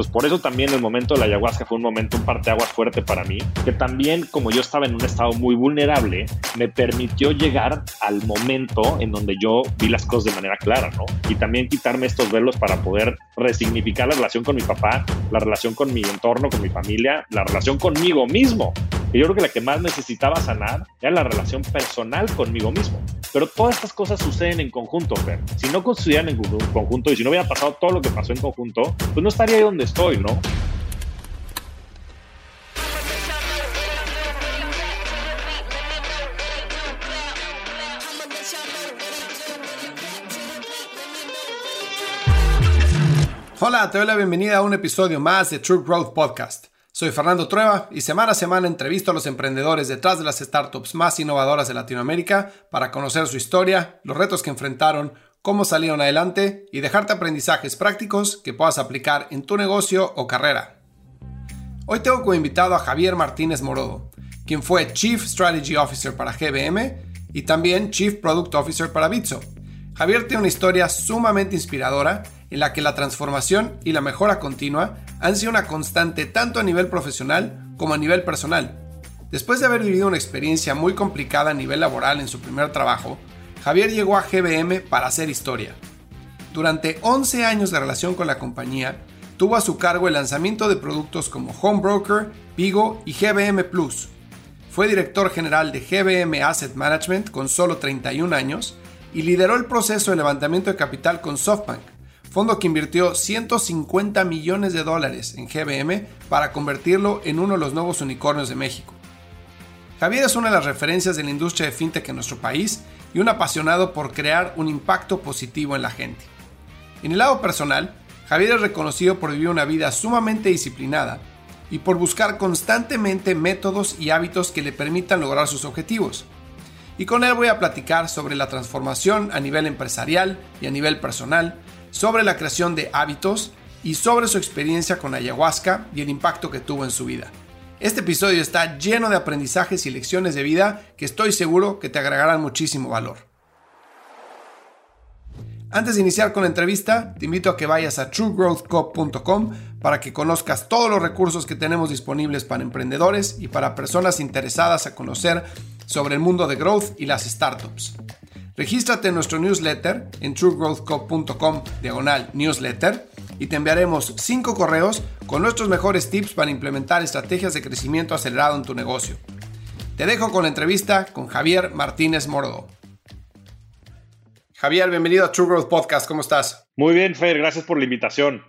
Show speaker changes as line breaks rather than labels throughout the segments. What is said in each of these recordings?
pues por eso también el momento de la ayahuasca fue un momento, un parteaguas fuerte para mí, que también como yo estaba en un estado muy vulnerable, me permitió llegar al momento en donde yo vi las cosas de manera clara, ¿no? Y también quitarme estos velos para poder resignificar la relación con mi papá, la relación con mi entorno, con mi familia, la relación conmigo mismo. Y yo creo que la que más necesitaba sanar era la relación personal conmigo mismo. Pero todas estas cosas suceden en conjunto, Fer. Si no sucedieran en conjunto y si no hubiera pasado todo lo que pasó en conjunto, pues no estaría ahí donde estoy, ¿no?
Hola, te doy la bienvenida a un episodio más de True Growth Podcast. Soy Fernando Trueba y semana a semana entrevisto a los emprendedores detrás de las startups más innovadoras de Latinoamérica para conocer su historia, los retos que enfrentaron, cómo salieron adelante y dejarte aprendizajes prácticos que puedas aplicar en tu negocio o carrera. Hoy tengo como invitado a Javier Martínez Morodo, quien fue Chief Strategy Officer para GBM y también Chief Product Officer para Bitso. Javier tiene una historia sumamente inspiradora en la que la transformación y la mejora continua han sido una constante tanto a nivel profesional como a nivel personal. Después de haber vivido una experiencia muy complicada a nivel laboral en su primer trabajo, Javier llegó a GBM para hacer historia. Durante 11 años de relación con la compañía, tuvo a su cargo el lanzamiento de productos como Homebroker, Vigo y GBM Plus. Fue director general de GBM Asset Management con solo 31 años y lideró el proceso de levantamiento de capital con SoftBank, fondo que invirtió 150 millones de dólares en GBM para convertirlo en uno de los nuevos unicornios de México. Javier es una de las referencias de la industria de fintech en nuestro país y un apasionado por crear un impacto positivo en la gente. En el lado personal, Javier es reconocido por vivir una vida sumamente disciplinada y por buscar constantemente métodos y hábitos que le permitan lograr sus objetivos. Y con él voy a platicar sobre la transformación a nivel empresarial y a nivel personal, sobre la creación de hábitos y sobre su experiencia con ayahuasca y el impacto que tuvo en su vida. Este episodio está lleno de aprendizajes y lecciones de vida que estoy seguro que te agregarán muchísimo valor. Antes de iniciar con la entrevista, te invito a que vayas a truegrowthcop.com para que conozcas todos los recursos que tenemos disponibles para emprendedores y para personas interesadas a conocer sobre el mundo de growth y las startups. Regístrate en nuestro newsletter en truegrowthco.com diagonal newsletter y te enviaremos 5 correos con nuestros mejores tips para implementar estrategias de crecimiento acelerado en tu negocio. Te dejo con la entrevista con Javier Martínez Mordo. Javier, bienvenido a True Growth Podcast. ¿Cómo estás?
Muy bien, Fer. Gracias por la invitación.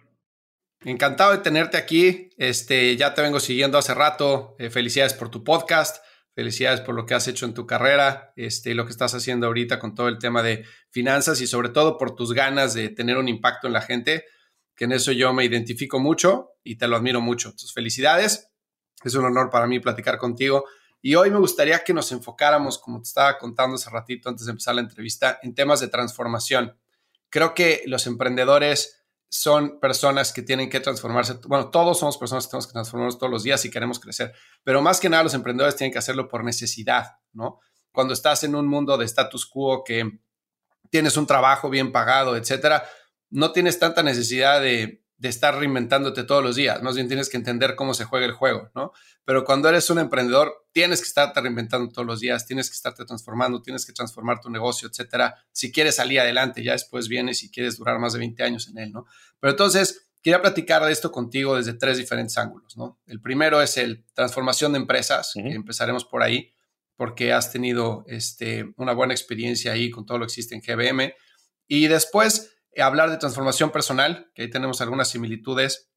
Encantado de tenerte aquí. Este, ya te vengo siguiendo hace rato. Eh, felicidades por tu podcast. Felicidades por lo que has hecho en tu carrera, este, lo que estás haciendo ahorita con todo el tema de finanzas y sobre todo por tus ganas de tener un impacto en la gente, que en eso yo me identifico mucho y te lo admiro mucho. Tus felicidades. Es un honor para mí platicar contigo. Y hoy me gustaría que nos enfocáramos, como te estaba contando hace ratito antes de empezar la entrevista, en temas de transformación. Creo que los emprendedores son personas que tienen que transformarse. Bueno, todos somos personas que tenemos que transformarnos todos los días si queremos crecer, pero más que nada los emprendedores tienen que hacerlo por necesidad, ¿no? Cuando estás en un mundo de status quo que tienes un trabajo bien pagado, etcétera, no tienes tanta necesidad de, de estar reinventándote todos los días, más bien tienes que entender cómo se juega el juego, ¿no? Pero cuando eres un emprendedor, tienes que estarte reinventando todos los días, tienes que estarte transformando, tienes que transformar tu negocio, etcétera, si quieres salir adelante, ya después vienes si quieres durar más de 20 años en él, ¿no? Pero entonces, quería platicar de esto contigo desde tres diferentes ángulos, ¿no? El primero es el transformación de empresas, empezaremos por ahí, porque has tenido este, una buena experiencia ahí con todo lo que existe en GBM. Y después, hablar de transformación personal, que ahí tenemos algunas similitudes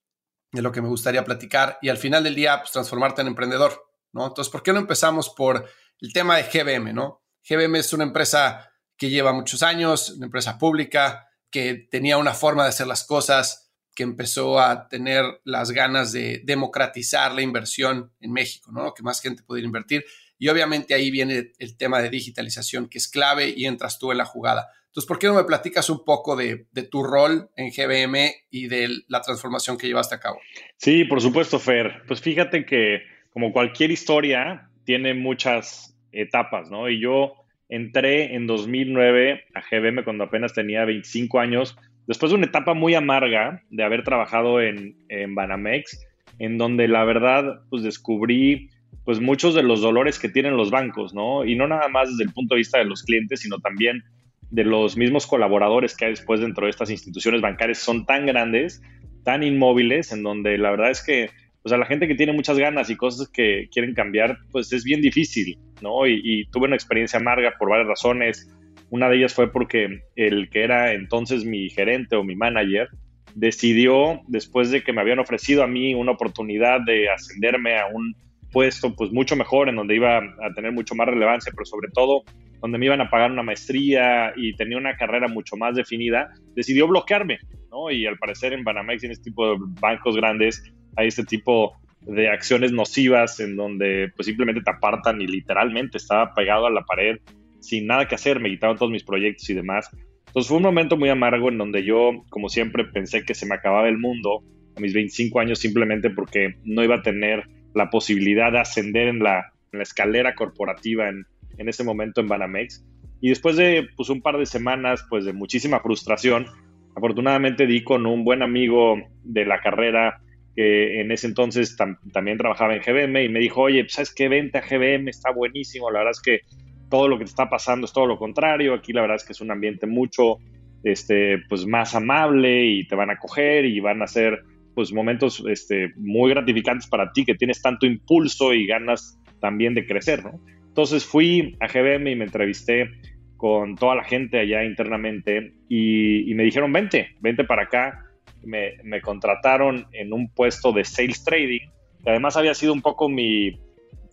de lo que me gustaría platicar, y al final del día, pues transformarte en emprendedor, ¿no? Entonces, ¿por qué no empezamos por el tema de GBM, ¿no? GBM es una empresa que lleva muchos años, una empresa pública, que tenía una forma de hacer las cosas, que empezó a tener las ganas de democratizar la inversión en México, ¿no? Que más gente pudiera invertir. Y obviamente ahí viene el tema de digitalización, que es clave y entras tú en la jugada. Entonces, ¿por qué no me platicas un poco de, tu rol en GBM y de la transformación que llevaste a cabo?
Sí, por supuesto, Fer. Pues fíjate que como cualquier historia, tiene muchas etapas, ¿no? Y yo entré en 2009 a GBM cuando apenas tenía 25 años después de una etapa muy amarga de haber trabajado en, en Banamex, en donde la verdad, pues descubrí pues muchos de los dolores que tienen los bancos, ¿no? Y no nada más desde el punto de vista de los clientes, sino también de los mismos colaboradores que hay después dentro de estas instituciones bancarias son tan grandes, tan inmóviles, en donde la verdad es que, o sea, la gente que tiene muchas ganas y cosas que quieren cambiar, pues es bien difícil, ¿no? Y, y tuve una experiencia amarga por varias razones. Una de ellas fue porque el que era entonces mi gerente o mi manager decidió, después de que me habían ofrecido a mí una oportunidad de ascenderme a un puesto pues mucho mejor, en donde iba a tener mucho más relevancia, pero sobre todo donde me iban a pagar una maestría y tenía una carrera mucho más definida, decidió bloquearme, ¿no? Y al parecer en Banamex y en este tipo de bancos grandes hay este tipo de acciones nocivas en donde pues simplemente te apartan y literalmente estaba pegado a la pared sin nada que hacer, me quitaban todos mis proyectos y demás. Entonces fue un momento muy amargo en donde yo, como siempre, pensé que se me acababa el mundo a mis 25 años simplemente porque no iba a tener la posibilidad de ascender en la, escalera corporativa en, ese momento en Banamex. Y después de pues, un par de semanas pues, de muchísima frustración, afortunadamente di con un buen amigo de la carrera que en ese entonces también trabajaba en GBM y me dijo, oye, pues, ¿sabes qué? Vente a GBM, está buenísimo, la verdad es que todo lo que te está pasando es todo lo contrario, aquí la verdad es que es un ambiente mucho este, pues, más amable y te van a coger y van a ser pues momentos este, muy gratificantes para ti, que tienes tanto impulso y ganas también de crecer, ¿no? Entonces fui a GBM y me entrevisté con toda la gente allá internamente y, me dijeron, vente, vente para acá. Me, me, contrataron en un puesto de sales trading, que además había sido un poco mi,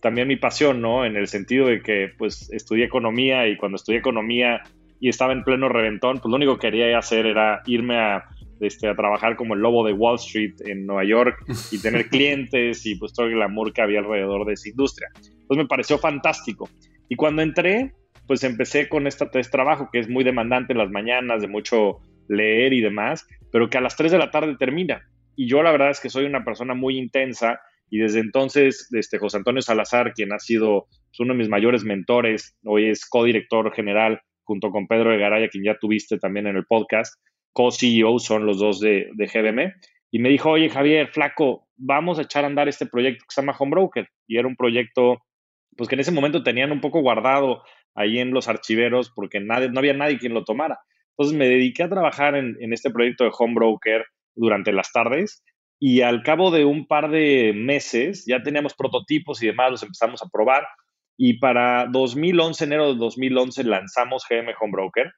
también mi pasión, ¿no? En el sentido de que pues estudié economía y cuando estudié economía y estaba en pleno reventón, pues lo único que quería hacer era irme a este, a trabajar como el lobo de Wall Street en Nueva York y tener clientes y pues todo el glamour que había alrededor de esa industria. Pues me pareció fantástico. Y cuando entré, pues empecé con este, este trabajo que es muy demandante en las mañanas, de mucho leer y demás, pero que a las 3 de la tarde termina. Y yo la verdad es que soy una persona muy intensa y desde entonces, este, José Antonio Salazar, quien ha sido pues, uno de mis mayores mentores, hoy es co-director general junto con Pedro de Garaya, quien ya tuviste también en el podcast, co-CEO son los dos de, de GBM, y me dijo, oye Javier, flaco, vamos a echar a andar este proyecto que se llama Home Broker. Y era un proyecto, pues que en ese momento tenían un poco guardado ahí en los archiveros porque nadie, no había nadie quien lo tomara. Entonces me dediqué a trabajar en, en este proyecto de Home Broker durante las tardes y al cabo de un par de meses ya teníamos prototipos y demás, los empezamos a probar. Y para 2011, enero de 2011, lanzamos GM Home Broker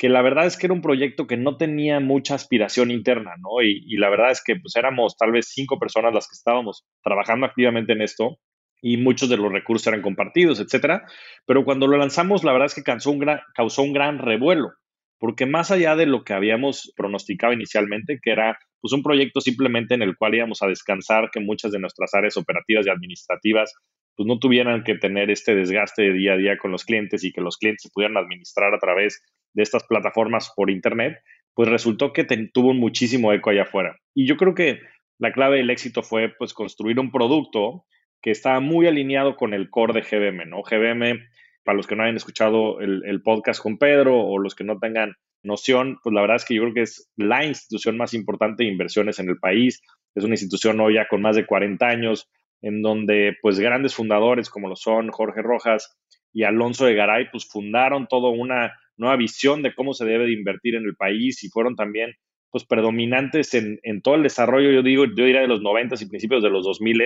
que la verdad es que era un proyecto que no tenía mucha aspiración interna, ¿no? Y, la verdad es que pues éramos tal vez cinco personas las que estábamos trabajando activamente en esto y muchos de los recursos eran compartidos, etcétera. Pero cuando lo lanzamos, la verdad es que causó un gran revuelo, porque más allá de lo que habíamos pronosticado inicialmente, que era pues un proyecto simplemente en el cual íbamos a descansar, que muchas de nuestras áreas operativas y administrativas pues no tuvieran que tener este desgaste de día a día con los clientes y que los clientes se pudieran administrar a través de estas plataformas por Internet, pues resultó que tuvo muchísimo eco allá afuera. Y yo creo que la clave del éxito fue pues construir un producto que estaba muy alineado con el core de GBM, ¿no? GBM, para los que no hayan escuchado el, el podcast con Pedro o los que no tengan noción, pues la verdad es que yo creo que es la institución más importante de inversiones en el país. Es una institución hoy ya con más de 40 años, en donde pues grandes fundadores como lo son Jorge Rojas y Alonso de Garay, pues fundaron toda una nueva visión de cómo se debe de invertir en el país y fueron también pues predominantes en, en todo el desarrollo, yo digo, yo diría de los 90 y principios de los 2000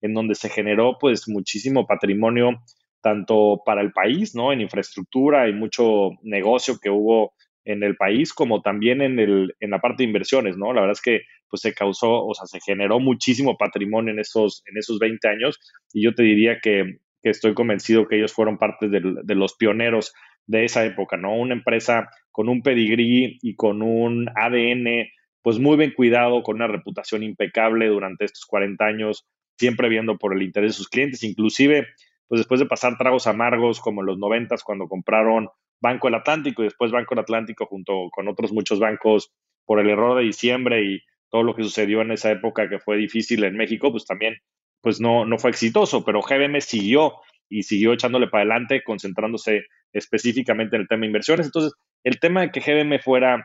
en donde se generó pues muchísimo patrimonio tanto para el país, ¿no? En infraestructura y mucho negocio que hubo en el país, como también en, el, en la parte de inversiones, ¿no? La verdad es que pues se causó, o sea, se generó muchísimo patrimonio en esos, en esos 20 años y yo te diría que, que estoy convencido que ellos fueron parte de, los pioneros de esa época, ¿no? Una empresa con un pedigrí y con un ADN pues muy bien cuidado, con una reputación impecable durante estos 40 años, siempre viendo por el interés de sus clientes, inclusive pues después de pasar tragos amargos como en los 90 cuando compraron Banco del Atlántico y después Banco del Atlántico junto con otros muchos bancos por el error de diciembre y todo lo que sucedió en esa época que fue difícil en México, pues también pues no, no fue exitoso, pero GBM siguió y siguió echándole para adelante, concentrándose específicamente en el tema de inversiones. Entonces, el tema de que GBM fuera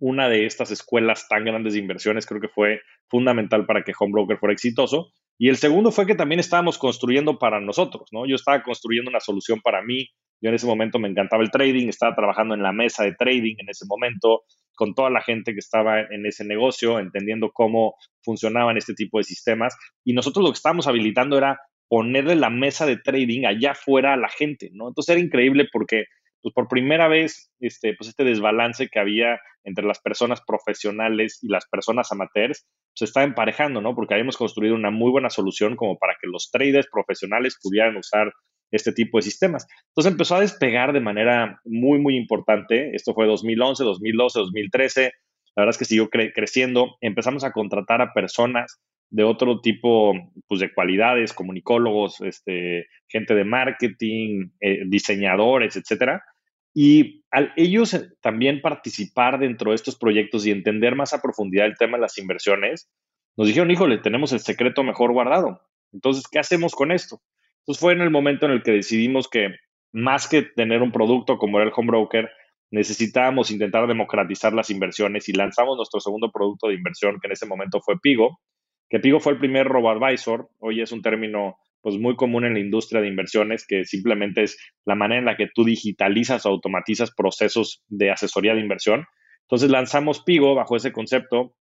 una de estas escuelas tan grandes de inversiones. Creo que fue fundamental para que Home Broker fuera exitoso. Y el segundo fue que también estábamos construyendo para nosotros, ¿no? Yo estaba construyendo una solución para mí. Yo en ese momento me encantaba el trading, estaba trabajando en la mesa de trading en ese momento con toda la gente que estaba en ese negocio, entendiendo cómo funcionaban este tipo de sistemas. Y nosotros lo que estábamos habilitando era ponerle la mesa de trading allá afuera a la gente, ¿no? Entonces era increíble porque pues por primera vez, este, pues este desbalance que había entre las personas profesionales y las personas amateurs se está emparejando, ¿no? Porque habíamos construido una muy buena solución como para que los traders profesionales pudieran usar este tipo de sistemas. Entonces empezó a despegar de manera muy, muy importante. Esto fue 2011, 2012, 2013. La verdad es que siguió creciendo. Empezamos a contratar a personas de otro tipo pues, de cualidades, comunicólogos, este, gente de marketing, eh, diseñadores, etcétera. Y al ellos también participar dentro de estos proyectos y entender más a profundidad el tema de las inversiones, nos dijeron, híjole, tenemos el secreto mejor guardado. Entonces, ¿qué hacemos con esto? Entonces fue en el momento en el que decidimos que más que tener un producto como era el home broker, necesitábamos intentar democratizar las inversiones y lanzamos nuestro segundo producto de inversión, que en ese momento fue Pigo, que Pigo fue el primer robo-advisor, hoy es un término pues muy común en la industria de inversiones, que simplemente es la manera en la que tú digitalizas o automatizas procesos de asesoría de inversión. Entonces lanzamos Pigo bajo ese concepto.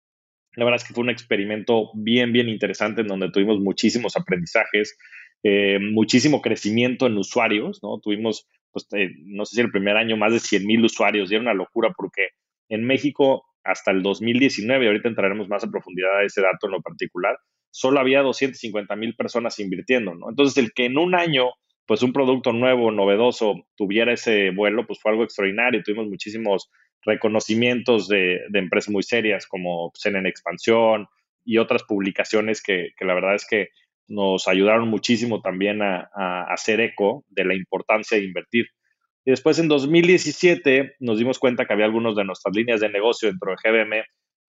La verdad es que fue un experimento bien, bien interesante en donde tuvimos muchísimos aprendizajes, eh, muchísimo crecimiento en usuarios, ¿no? Tuvimos, pues, eh, no sé si el primer año más de 100 mil usuarios y era una locura porque en México hasta el 2019, ahorita entraremos más a profundidad a ese dato en lo particular, solo había 250 mil personas invirtiendo, ¿no? Entonces, el que en un año, pues un producto nuevo, novedoso, tuviera ese vuelo, pues fue algo extraordinario. Tuvimos muchísimos reconocimientos de, empresas muy serias como CNN Expansión y otras publicaciones que, la verdad es que nos ayudaron muchísimo también a hacer eco de la importancia de invertir. Después en 2017 nos dimos cuenta que había algunos de nuestras líneas de negocio dentro de GBM,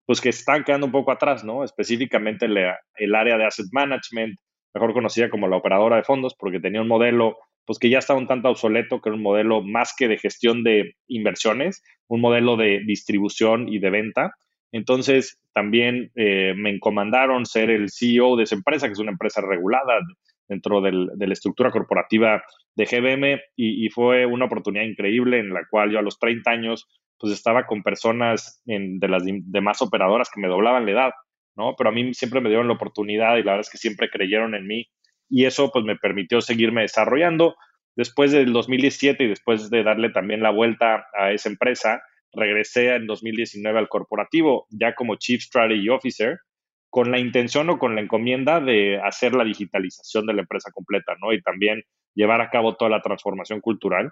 pues que están quedando un poco atrás, ¿no? Específicamente el área de asset management, mejor conocida como la operadora de fondos, porque tenía un modelo pues que ya estaba un tanto obsoleto, que era un modelo más que de gestión de inversiones, un modelo de distribución y de venta. Entonces, también eh, me encomendaron ser el CEO de esa empresa, que es una empresa regulada dentro de la estructura corporativa de GBM y, fue una oportunidad increíble en la cual yo a los 30 años pues estaba con personas de las demás operadoras que me doblaban la edad, ¿no? Pero a mí siempre me dieron la oportunidad y la verdad es que siempre creyeron en mí y eso pues me permitió seguirme desarrollando. Después del 2017 y después de darle también la vuelta a esa empresa, regresé en 2019 al corporativo ya como Chief Strategy Officer con la intención o con la encomienda de hacer la digitalización de la empresa completa, ¿no? Y también llevar a cabo toda la transformación cultural.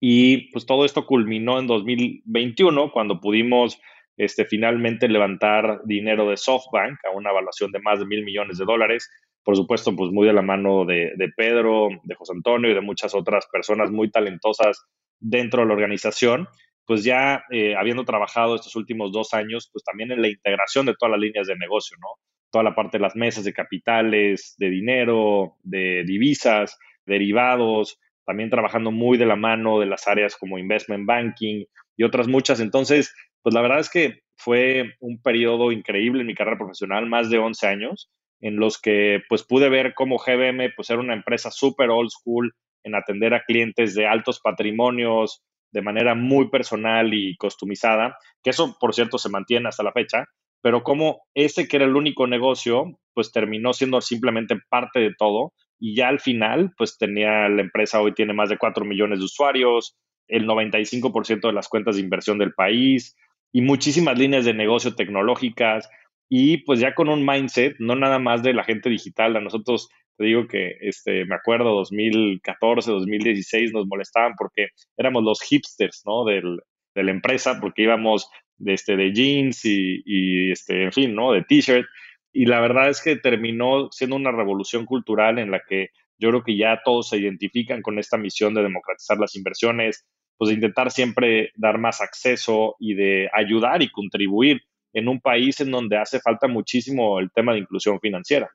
Y pues todo esto culminó en 2021 cuando pudimos este, finalmente levantar dinero de SoftBank a una evaluación de más de mil millones de dólares. Por supuesto, pues muy de la mano de, Pedro, de José Antonio y de muchas otras personas muy talentosas dentro de la organización pues ya eh, habiendo trabajado estos últimos dos años, pues también en la integración de todas las líneas de negocio, ¿no? Toda la parte de las mesas de capitales, de dinero, de divisas, derivados, también trabajando muy de la mano de las áreas como investment banking y otras muchas. Entonces, pues la verdad es que fue un periodo increíble en mi carrera profesional, más de 11 años, en los que pues pude ver cómo GBM pues era una empresa súper old school en atender a clientes de altos patrimonios, de manera muy personal y customizada, que eso, por cierto, se mantiene hasta la fecha, pero como ese que era el único negocio, pues terminó siendo simplemente parte de todo y ya al final, pues tenía la empresa, hoy tiene más de 4 millones de usuarios, el 95% de las cuentas de inversión del país y muchísimas líneas de negocio tecnológicas y pues ya con un mindset, no nada más de la gente digital, a nosotros te digo que este, me acuerdo 2014, 2016 nos molestaban porque éramos los hipsters, ¿no? Del, de la empresa, porque íbamos de, este, de jeans y, este, en fin, ¿no? De t-shirt. Y la verdad es que terminó siendo una revolución cultural en la que yo creo que ya todos se identifican con esta misión de democratizar las inversiones, pues de intentar siempre dar más acceso y de ayudar y contribuir en un país en donde hace falta muchísimo el tema de inclusión financiera.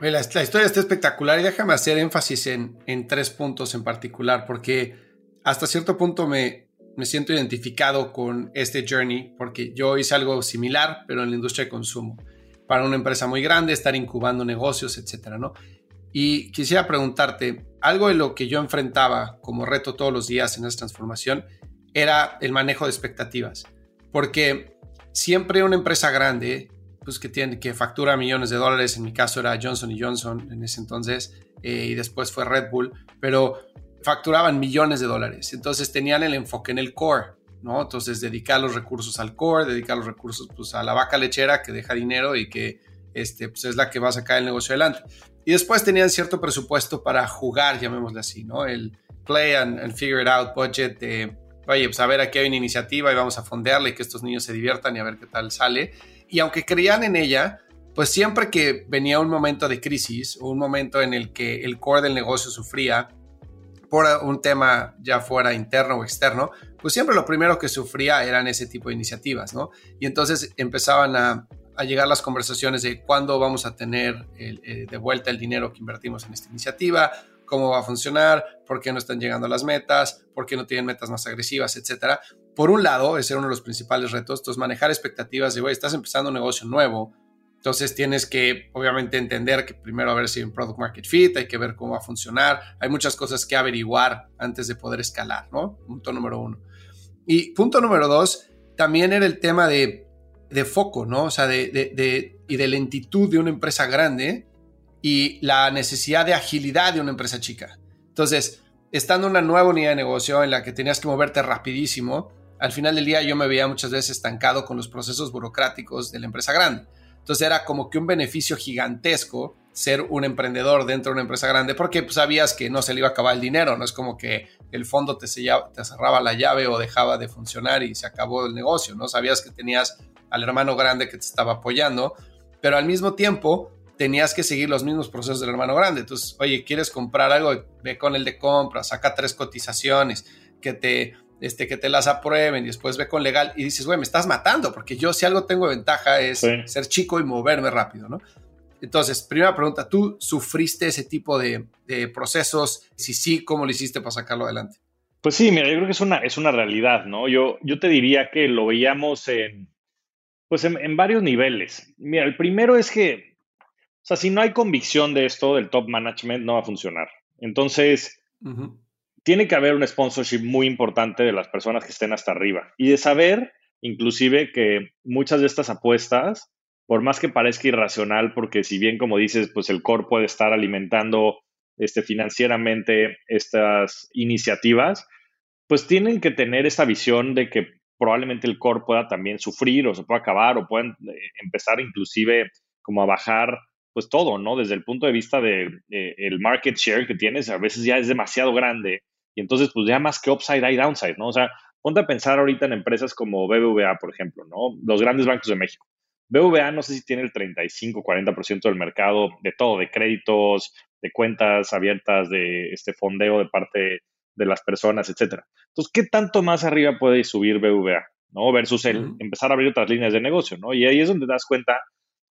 La, la, historia está espectacular y déjame hacer énfasis en, tres puntos en particular, porque hasta cierto punto me, me siento identificado con este journey porque yo hice algo similar, pero en la industria de consumo. Para una empresa muy grande, estar incubando negocios, etcétera, ¿no? Y quisiera preguntarte, algo de lo que yo enfrentaba como reto todos los días en esta transformación era el manejo de expectativas. Porque siempre una empresa grande, pues que tiene que factura millones de dólares, en mi caso era Johnson Johnson en ese entonces, eh, y después fue Red Bull, pero facturaban millones de dólares. Entonces tenían el enfoque en el core, ¿no? Entonces dedicar los recursos al core, dedicar los recursos pues, a la vaca lechera que deja dinero y que este, pues, es la que va a sacar el negocio adelante. Y después tenían cierto presupuesto para jugar, llamémosle así, ¿no? El play and, figure it out budget de, oye, pues a ver, aquí hay una iniciativa y vamos a fondearle y que estos niños se diviertan y a ver qué tal sale. Y aunque creían en ella, pues siempre que venía un momento de crisis un momento en el que el core del negocio sufría, por un tema ya fuera interno o externo, pues siempre lo primero que sufría eran ese tipo de iniciativas, ¿no? Y entonces empezaban a, llegar las conversaciones de cuándo vamos a tener eh, de vuelta el dinero que invertimos en esta iniciativa, cómo va a funcionar, por qué no están llegando a las metas, por qué no tienen metas más agresivas, etcétera. Por un lado, ese era uno de los principales retos, entonces manejar expectativas de, güey, estás empezando un negocio nuevo, entonces tienes que, obviamente, entender que primero a ver si un product market fit, hay que ver cómo va a funcionar, hay muchas cosas que averiguar antes de poder escalar, ¿no? Punto número uno. Y punto número dos, también era el tema de, foco, ¿no? O sea, de, y de lentitud de una empresa grande y la necesidad de agilidad de una empresa chica. Entonces, estando en una nueva unidad de negocio en la que tenías que moverte rapidísimo, al final del día yo me veía muchas veces estancado con los procesos burocráticos de la empresa grande. Entonces era como que un beneficio gigantesco ser un emprendedor dentro de una empresa grande porque pues, sabías que no se le iba a acabar el dinero, no es como que el fondo te, te cerraba la llave o dejaba de funcionar y se acabó el negocio, ¿no? Sabías que tenías al hermano grande que te estaba apoyando, pero al mismo tiempo tenías que seguir los mismos procesos del hermano grande. Entonces, oye, ¿quieres comprar algo? Ve con el de compra, saca tres cotizaciones, que te este, que te las aprueben y después ve con legal y dices, güey, me estás matando, porque yo si algo tengo de ventaja es ser chico y moverme rápido, ¿no? Entonces, primera pregunta, ¿tú sufriste ese tipo de, procesos? Si sí, ¿cómo lo hiciste para sacarlo adelante?
Pues sí, mira, yo creo que es una, es una realidad, ¿no? Yo, yo te diría que lo veíamos en, pues en, varios niveles. Mira, el primero es que, o sea, si no hay convicción de esto, del top management, no va a funcionar. Entonces, tiene que haber un sponsorship muy importante de las personas que estén hasta arriba y de saber, inclusive, que muchas de estas apuestas, por más que parezca irracional, porque si bien, como dices, pues el core puede estar alimentando este, financieramente estas iniciativas, pues tienen que tener esa visión de que probablemente el core pueda también sufrir o se pueda acabar o puedan eh, empezar inclusive como a bajar pues todo, ¿no? Desde el punto de vista del de, el market share que tienes, a veces ya es demasiado grande y entonces, pues ya más que upside hay downside, ¿no? O sea, ponte a pensar ahorita en empresas como BBVA, por ejemplo, ¿no? Los grandes bancos de México. BBVA no sé si tiene el 35, 40% del mercado de todo, de créditos, de cuentas abiertas, de este fondeo de parte de las personas, etcétera. Entonces, ¿qué tanto más arriba puede subir BBVA? ¿no? Versus el empezar a abrir otras líneas de negocio, ¿no? Y ahí es donde te das cuenta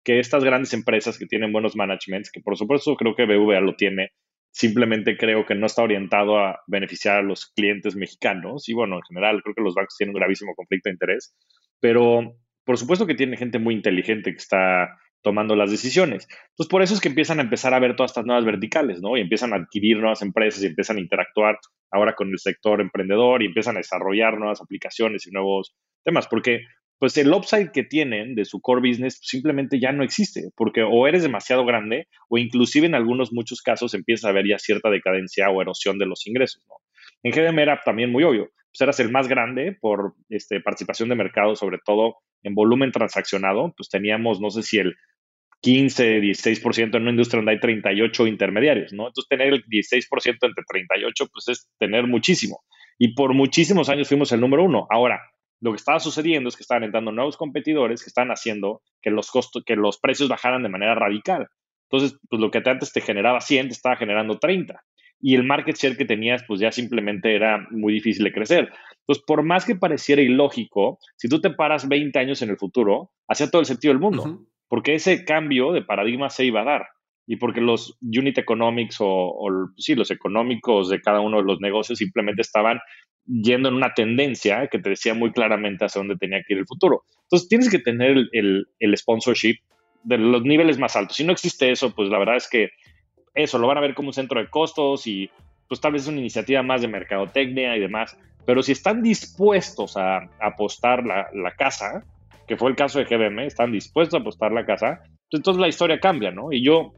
que estas grandes empresas que tienen buenos managements, que por supuesto creo que BBVA lo tiene, simplemente creo que no está orientado a beneficiar a los clientes mexicanos. Y bueno, en general, creo que los bancos tienen un gravísimo conflicto de interés. Pero por supuesto que tiene gente muy inteligente que está tomando las decisiones. Entonces, por eso es que empiezan a empezar a ver todas estas nuevas verticales, ¿no? Y empiezan a adquirir nuevas empresas y empiezan a interactuar ahora con el sector emprendedor y empiezan a desarrollar nuevas aplicaciones y nuevos temas, porque pues el upside que tienen de su core business simplemente ya no existe, porque o eres demasiado grande o inclusive en algunos muchos casos empieza a haber ya cierta decadencia o erosión de los ingresos. ¿no? En GDM era también muy obvio, pues eras el más grande por este, participación de mercado, sobre todo en volumen transaccionado, pues teníamos, no sé si el 15, 16% en una industria donde hay 38 intermediarios, ¿no? Entonces tener el 16% entre 38, pues es tener muchísimo. Y por muchísimos años fuimos el número uno. Ahora, lo que estaba sucediendo es que estaban entrando nuevos competidores que estaban haciendo que los costos, que los precios bajaran de manera radical. Entonces, pues lo que antes te generaba 100, te estaba generando 30. Y el market share que tenías, pues ya simplemente era muy difícil de crecer. Entonces, por más que pareciera ilógico, si tú te paras 20 años en el futuro, hacía todo el sentido del mundo, porque ese cambio de paradigma se iba a dar. Y porque los unit economics o, sí, los económicos de cada uno de los negocios simplemente estaban yendo en una tendencia que te decía muy claramente hacia dónde tenía que ir el futuro. Entonces tienes que tener el, el, sponsorship de los niveles más altos. Si no existe eso, pues la verdad es que eso lo van a ver como un centro de costos y pues tal vez es una iniciativa más de mercadotecnia y demás. Pero si están dispuestos a, apostar la, la, casa, que fue el caso de GBM, están dispuestos a apostar la casa, pues entonces la historia cambia, ¿no? Y yo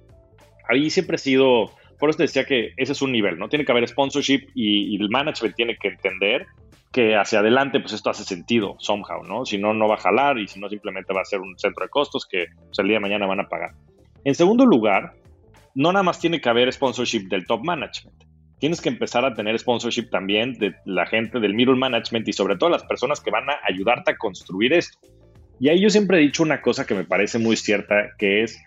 ahí siempre he sido, por eso te decía que ese es un nivel, ¿no? Tiene que haber sponsorship y, el management tiene que entender que hacia adelante, pues esto hace sentido, somehow, ¿no? Si no, no va a jalar y si no, simplemente va a ser un centro de costos que pues, el día de mañana van a pagar. En segundo lugar, no nada más tiene que haber sponsorship del top management. Tienes que empezar a tener sponsorship también de la gente del middle management y sobre todo las personas que van a ayudarte a construir esto. Y ahí yo siempre he dicho una cosa que me parece muy cierta, que es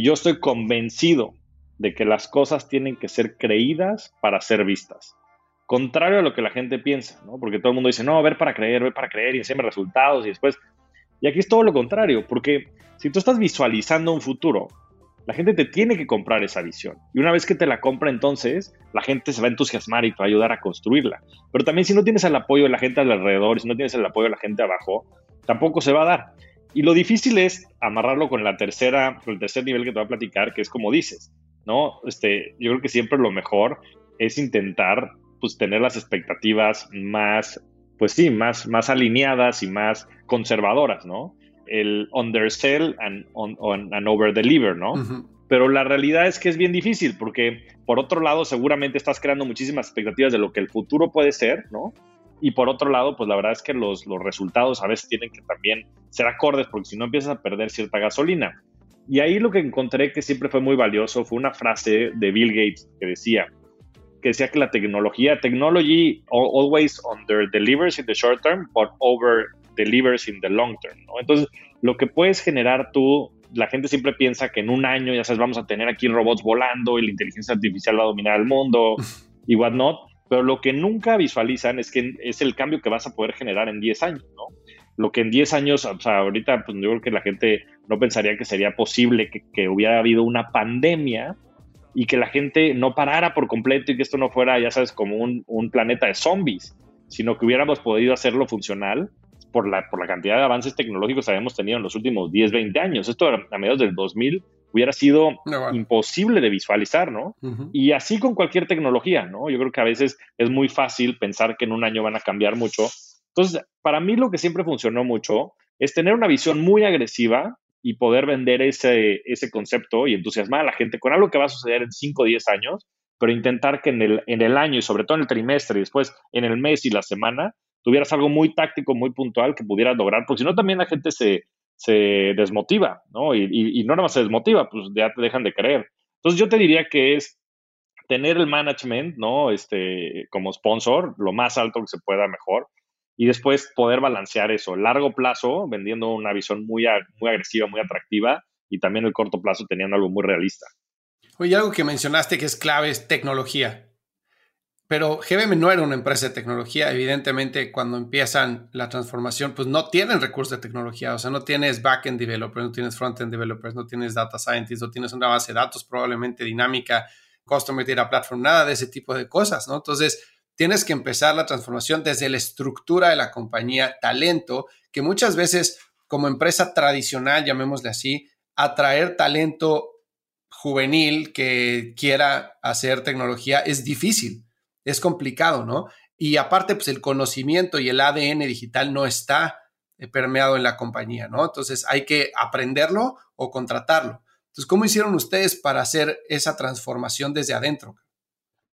yo estoy convencido de que las cosas tienen que ser creídas para ser vistas. Contrario a lo que la gente piensa, ¿no? Porque todo el mundo dice, no, ver para creer, ver para creer y enseñarme resultados y después... Y aquí es todo lo contrario, porque si tú estás visualizando un futuro, la gente te tiene que comprar esa visión. Y una vez que te la compra, entonces la gente se va a entusiasmar y te va a ayudar a construirla. Pero también si no tienes el apoyo de la gente alrededor, si no tienes el apoyo de la gente abajo, tampoco se va a dar. Y lo difícil es amarrarlo con la tercera, con el tercer nivel que te voy a platicar, que es como dices, ¿no? Este, yo creo que siempre lo mejor es intentar, pues, tener las expectativas más, pues sí, más, más alineadas y más conservadoras, ¿no? El undersell and, on, and overdeliver, ¿no? Pero la realidad es que es bien difícil porque, por otro lado, seguramente estás creando muchísimas expectativas de lo que el futuro puede ser, ¿no? Y por otro lado, pues la verdad es que los, los resultados a veces tienen que también ser acordes, porque si no empiezas a perder cierta gasolina. Y ahí lo que encontré que siempre fue muy valioso fue una frase de Bill Gates que decía, que decía que la tecnología, technology always under delivers in the short term, but over delivers in the long term. Entonces, lo que puedes generar tú, la gente siempre piensa que en un año, ya sabes, vamos a tener aquí robots volando y la inteligencia artificial va a dominar el mundo y whatnot pero lo que nunca visualizan es que es el cambio que vas a poder generar en 10 años, ¿no? Lo que en 10 años, o sea, ahorita pues yo creo que la gente no pensaría que sería posible que, hubiera habido una pandemia y que la gente no parara por completo y que esto no fuera, ya sabes, como un, un planeta de zombies, sino que hubiéramos podido hacerlo funcional por la, por la cantidad de avances tecnológicos que habíamos tenido en los últimos 10, 20 años. Esto a mediados del 2000 hubiera sido imposible de visualizar, ¿no? Y así con cualquier tecnología, ¿no? Yo creo que a veces es muy fácil pensar que en un año van a cambiar mucho. Entonces, para mí lo que siempre funcionó mucho es tener una visión muy agresiva y poder vender ese, ese concepto y entusiasmar a la gente con algo que va a suceder en 5 o 10 años, pero intentar que en el, en el año y sobre todo en el trimestre y después en el mes y la semana tuvieras algo muy táctico, muy puntual que pudieras lograr, porque si no también la gente se, se desmotiva, ¿no? Y, no nada más se desmotiva, pues ya te dejan de creer. Entonces yo te diría que es tener el management, ¿no? Este, como sponsor, lo más alto que se pueda mejor, y después poder balancear eso, largo plazo, vendiendo una visión muy, muy agresiva, muy atractiva, y también el corto plazo teniendo algo muy realista.
Oye, algo que mencionaste que es clave es tecnología. Pero GBM no era una empresa de tecnología. Evidentemente, cuando empiezan la transformación, pues no tienen recursos de tecnología. O sea, no tienes backend developers, no tienes frontend developers, no tienes data scientists, no tienes una base de datos probablemente dinámica, customer data platform, nada de ese tipo de cosas. Entonces, tienes que empezar la transformación desde la estructura de la compañía, talento, que muchas veces como empresa tradicional, llamémosle así, atraer talento juvenil que quiera hacer tecnología es difícil es complicado, ¿no? Y aparte, pues el conocimiento y el ADN digital no está eh, permeado en la compañía, ¿no? Entonces hay que aprenderlo o contratarlo. Entonces, ¿cómo hicieron ustedes para hacer esa transformación desde adentro?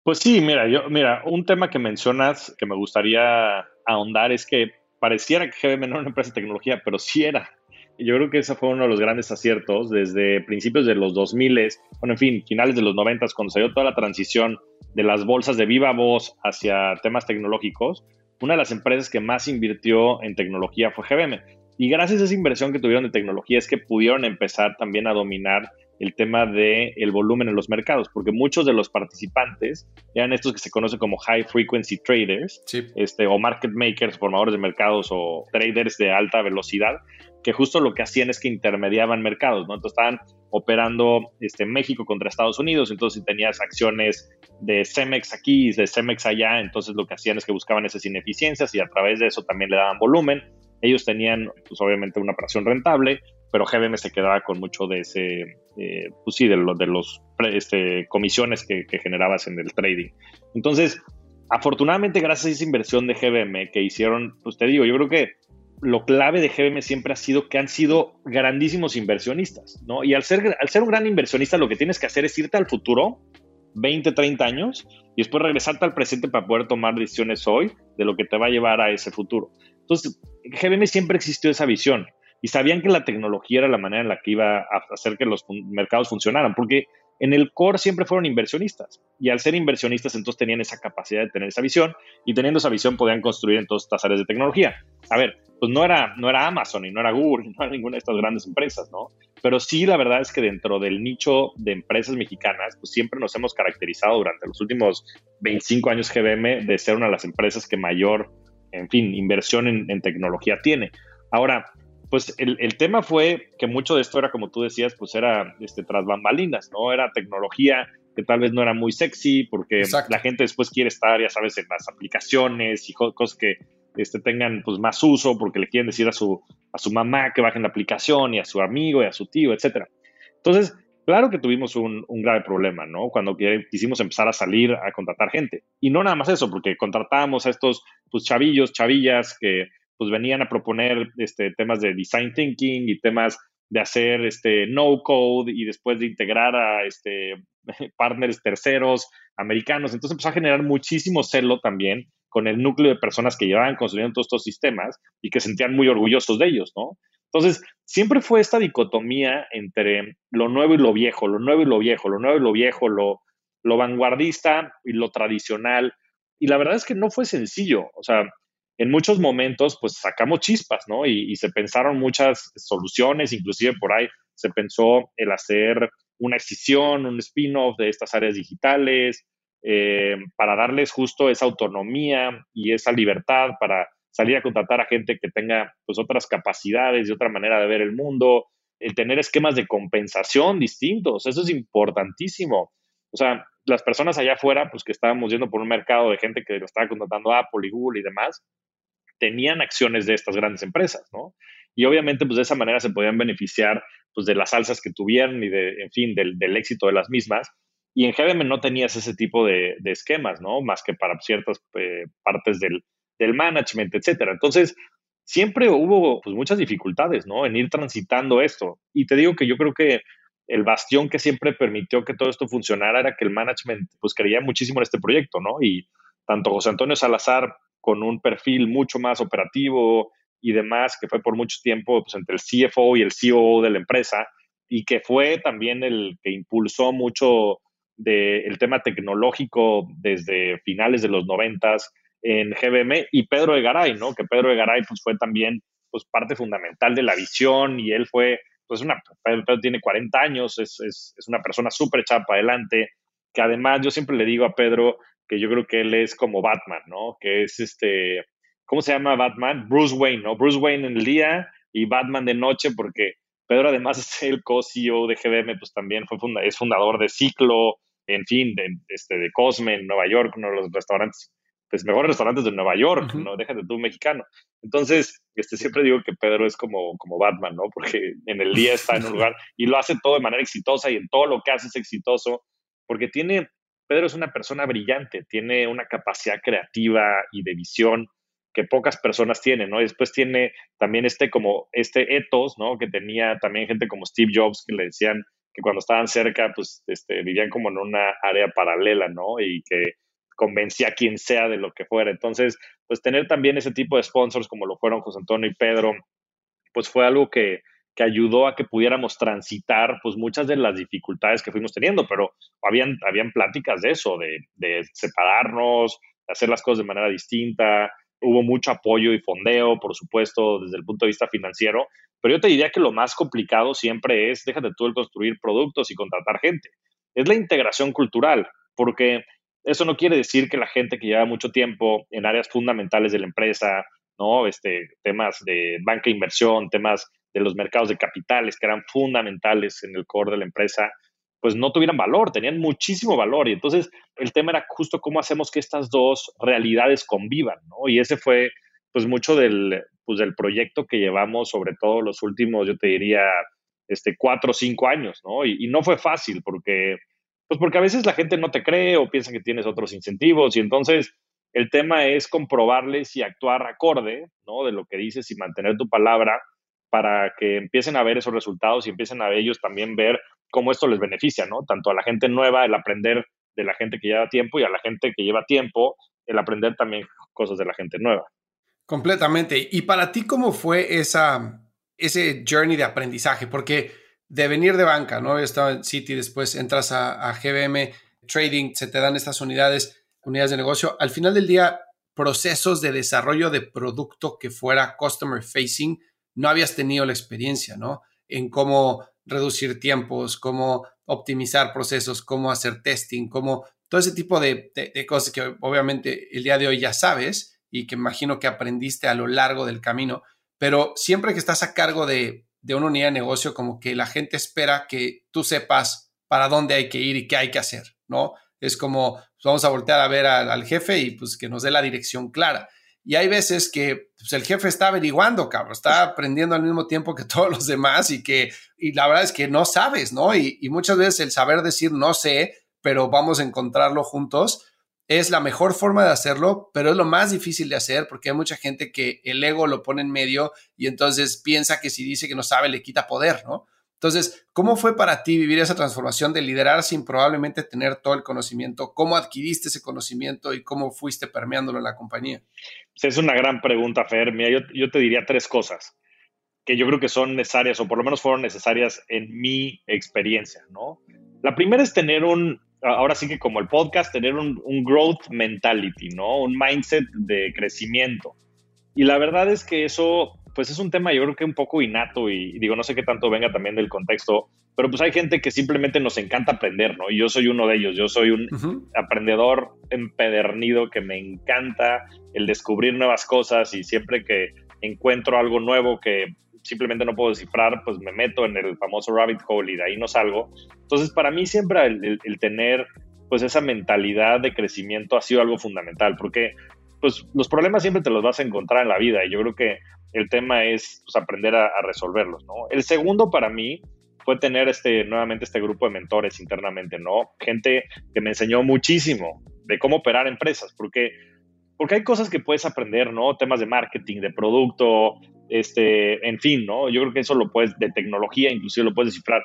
Pues sí, mira, yo, mira, un tema que mencionas que me gustaría ahondar es que pareciera que GBM no era una empresa de tecnología, pero sí era. Yo creo que ese fue uno de los grandes aciertos desde principios de los 2000, bueno, en fin, finales de los 90, cuando se dio toda la transición de las bolsas de viva voz hacia temas tecnológicos, una de las empresas que más invirtió en tecnología fue GBM. Y gracias a esa inversión que tuvieron de tecnología es que pudieron empezar también a dominar el tema del el volumen en los mercados, porque muchos de los participantes eran estos que se conocen como high frequency traders, este, o market makers, formadores de mercados o traders de alta velocidad, que justo lo que hacían es que intermediaban mercados, ¿no? Entonces estaban operando este, México contra Estados Unidos, entonces si tenías acciones de Cemex aquí y de Cemex allá, entonces lo que hacían es que buscaban esas ineficiencias y a través de eso también le daban volumen. Ellos tenían, pues obviamente, una operación rentable, pero GBM se quedaba con mucho de ese, eh, pues sí, de, lo, de los este, comisiones que, que generabas en el trading. Entonces, afortunadamente, gracias a esa inversión de GBM que hicieron, pues te digo, yo creo que lo clave de GBM siempre ha sido que han sido grandísimos inversionistas, ¿no? Y al ser, al ser un gran inversionista, lo que tienes que hacer es irte al futuro, 20, 30 años, y después regresarte al presente para poder tomar decisiones hoy de lo que te va a llevar a ese futuro. Entonces, GBM siempre existió esa visión y sabían que la tecnología era la manera en la que iba a hacer que los mercados funcionaran, porque en el core siempre fueron inversionistas y al ser inversionistas entonces tenían esa capacidad de tener esa visión y teniendo esa visión podían construir en todas estas áreas de tecnología. A ver, pues no era, no era Amazon y no era Google, no era ninguna de estas grandes empresas, ¿no? Pero sí la verdad es que dentro del nicho de empresas mexicanas, pues siempre nos hemos caracterizado durante los últimos 25 años GBM de ser una de las empresas que mayor, en fin, inversión en, en tecnología tiene. Ahora, pues el, tema fue que mucho de esto era, como tú decías, pues era este, tras bambalinas, ¿no? Era tecnología que tal vez no era muy sexy porque la gente después quiere estar, ya sabes, en las aplicaciones y cosas que este, tengan pues más uso porque le quieren decir a su, a su mamá que bajen la aplicación y a su amigo y a su tío, etcétera. Entonces, claro que tuvimos un, un, grave problema, ¿no? Cuando quisimos empezar a salir a contratar gente. Y no nada más eso, porque contratábamos a estos pues, chavillos, chavillas que pues venían a proponer este, temas de design thinking y temas de hacer este no code y después de integrar a este partners terceros americanos. Entonces empezó a generar muchísimo celo también con el núcleo de personas que llevaban construyendo todos estos sistemas y que sentían muy orgullosos de ellos, ¿no? Entonces, siempre fue esta dicotomía entre lo nuevo y lo viejo, lo nuevo y lo viejo, lo nuevo y lo viejo, lo, lo vanguardista y lo tradicional. Y la verdad es que no fue sencillo. O sea, en muchos momentos pues sacamos chispas, ¿no? Y, se pensaron muchas soluciones, inclusive por ahí se pensó el hacer una escisión, un spin-off de estas áreas digitales, eh, para darles justo esa autonomía y esa libertad para salir a contratar a gente que tenga pues otras capacidades y otra manera de ver el mundo, el tener esquemas de compensación distintos, eso es importantísimo. O sea, las personas allá afuera, pues que estábamos yendo por un mercado de gente que lo estaba contratando Apple y Google y demás, tenían acciones de estas grandes empresas, ¿no? Y obviamente, pues de esa manera se podían beneficiar pues, de las alzas que tuvieron y, de, en fin, del, éxito de las mismas. Y en GBM no tenías ese tipo de, esquemas, ¿no? Más que para ciertas eh, partes del, management, etcétera. Entonces, siempre hubo pues, muchas dificultades, ¿no? En ir transitando esto. Y te digo que yo creo que el bastión que siempre permitió que todo esto funcionara era que el management, pues, creía muchísimo en este proyecto, ¿no? Y tanto José Antonio Salazar con un perfil mucho más operativo y demás, que fue por mucho tiempo pues, entre el CFO y el COO de la empresa, y que fue también el que impulsó mucho del tema tecnológico desde finales de los noventas en GBM, y Pedro Egaray, ¿no? Que Pedro Egaray pues, fue también pues, parte fundamental de la visión, y él fue, pues una, Pedro, tiene 40 años, es, es, es una persona súper chapa adelante, que además yo siempre le digo a Pedro que yo creo que él es como Batman, ¿no? Que es este, ¿cómo se llama Batman? Bruce Wayne, ¿no? Bruce Wayne en el día y Batman de noche, porque Pedro además es el co-CEO de GBM, pues también fue es fundador de Ciclo, en fin, de, este, de Cosme en Nueva York, uno de los restaurantes, pues mejores restaurantes de Nueva York, ¿no? Déjate tú, mexicano. Entonces, este, siempre digo que Pedro es como, como Batman, ¿no? Porque en el día está en un lugar y lo hace todo de manera exitosa y en todo lo que hace es exitoso, porque tiene Pedro es una persona brillante, tiene una capacidad creativa y de visión que pocas personas tienen, ¿no? Y después tiene también este como este ethos, ¿no? Que tenía también gente como Steve Jobs que le decían que cuando estaban cerca, pues este, vivían como en una área paralela, ¿no? Y que convencía a quien sea de lo que fuera. Entonces, pues tener también ese tipo de sponsors como lo fueron José Antonio y Pedro, pues fue algo que, que ayudó a que pudiéramos transitar pues muchas de las dificultades que fuimos teniendo, pero habían, habían pláticas de eso, de, de separarnos, de hacer las cosas de manera distinta, hubo mucho apoyo y fondeo, por supuesto, desde el punto de vista financiero, pero yo te diría que lo más complicado siempre es, déjate tú el construir productos y contratar gente, es la integración cultural, porque eso no quiere decir que la gente que lleva mucho tiempo en áreas fundamentales de la empresa, ¿no? Este, temas de banca e inversión, temas de los mercados de capitales, que eran fundamentales en el core de la empresa, pues no tuvieran valor, tenían muchísimo valor. Y entonces el tema era justo cómo hacemos que estas dos realidades convivan, ¿no? Y ese fue pues mucho del, pues, del proyecto que llevamos, sobre todo los últimos, yo te diría, este, cuatro o cinco años, ¿no? Y, no fue fácil porque, pues porque a veces la gente no te cree o piensa que tienes otros incentivos y entonces el tema es comprobarles y actuar acorde, ¿no? De lo que dices y mantener tu palabra para que empiecen a ver esos resultados y empiecen a ellos también ver cómo esto les beneficia, ¿no? Tanto a la gente nueva, el aprender de la gente que lleva tiempo y a la gente que lleva tiempo, el aprender también cosas de la gente nueva.
Completamente. ¿Y para ti cómo fue esa, ese journey de aprendizaje? Porque de venir de banca, ¿no? He estado en City, después entras a, a GBM Trading, se te dan estas unidades, unidades de negocio. Al final del día, procesos de desarrollo de producto que fuera customer facing, no habías tenido la experiencia, ¿no? En cómo reducir tiempos, cómo optimizar procesos, cómo hacer testing, cómo todo ese tipo de, cosas que obviamente el día de hoy ya sabes y que imagino que aprendiste a lo largo del camino, pero siempre que estás a cargo de, de una unidad de negocio, como que la gente espera que tú sepas para dónde hay que ir y qué hay que hacer, ¿no? Es como, pues, vamos a voltear a ver al, al jefe y pues que nos dé la dirección clara. Y hay veces que pues, el jefe está averiguando, cabrón, está aprendiendo al mismo tiempo que todos los demás y que, y la verdad es que no sabes, ¿no? Y, y muchas veces el saber decir no sé, pero vamos a encontrarlo juntos, es la mejor forma de hacerlo, pero es lo más difícil de hacer porque hay mucha gente que el ego lo pone en medio y entonces piensa que si dice que no sabe le quita poder, ¿no? Entonces, ¿cómo fue para ti vivir esa transformación de liderar sin probablemente tener todo el conocimiento? ¿Cómo adquiriste ese conocimiento y cómo fuiste permeándolo en la compañía?
Es una gran pregunta, Fer. Mira, yo, te diría tres cosas que yo creo que son necesarias, o por lo menos fueron necesarias en mi experiencia, ¿no? La primera es tener un, ahora sí que como el podcast, tener un, un growth mentality, ¿no? Un mindset de crecimiento. Y la verdad es que eso pues es un tema yo creo que un poco innato y digo, no sé qué tanto venga también del contexto, pero pues hay gente que simplemente nos encanta aprender, ¿no? Y yo soy uno de ellos, yo soy un aprendedor empedernido que me encanta el descubrir nuevas cosas y siempre que encuentro algo nuevo que simplemente no puedo descifrar, pues me meto en el famoso rabbit hole y de ahí no salgo. Entonces, para mí siempre el, el tener pues esa mentalidad de crecimiento ha sido algo fundamental, porque pues los problemas siempre te los vas a encontrar en la vida y yo creo que el tema es pues, aprender a, resolverlos, ¿no? El segundo para mí fue tener este, nuevamente este grupo de mentores internamente, ¿no? Gente que me enseñó muchísimo de cómo operar empresas, porque, porque hay cosas que puedes aprender, ¿no? Temas de marketing, de producto, este, en fin, ¿no? Yo creo que eso lo puedes, de tecnología inclusive lo puedes descifrar.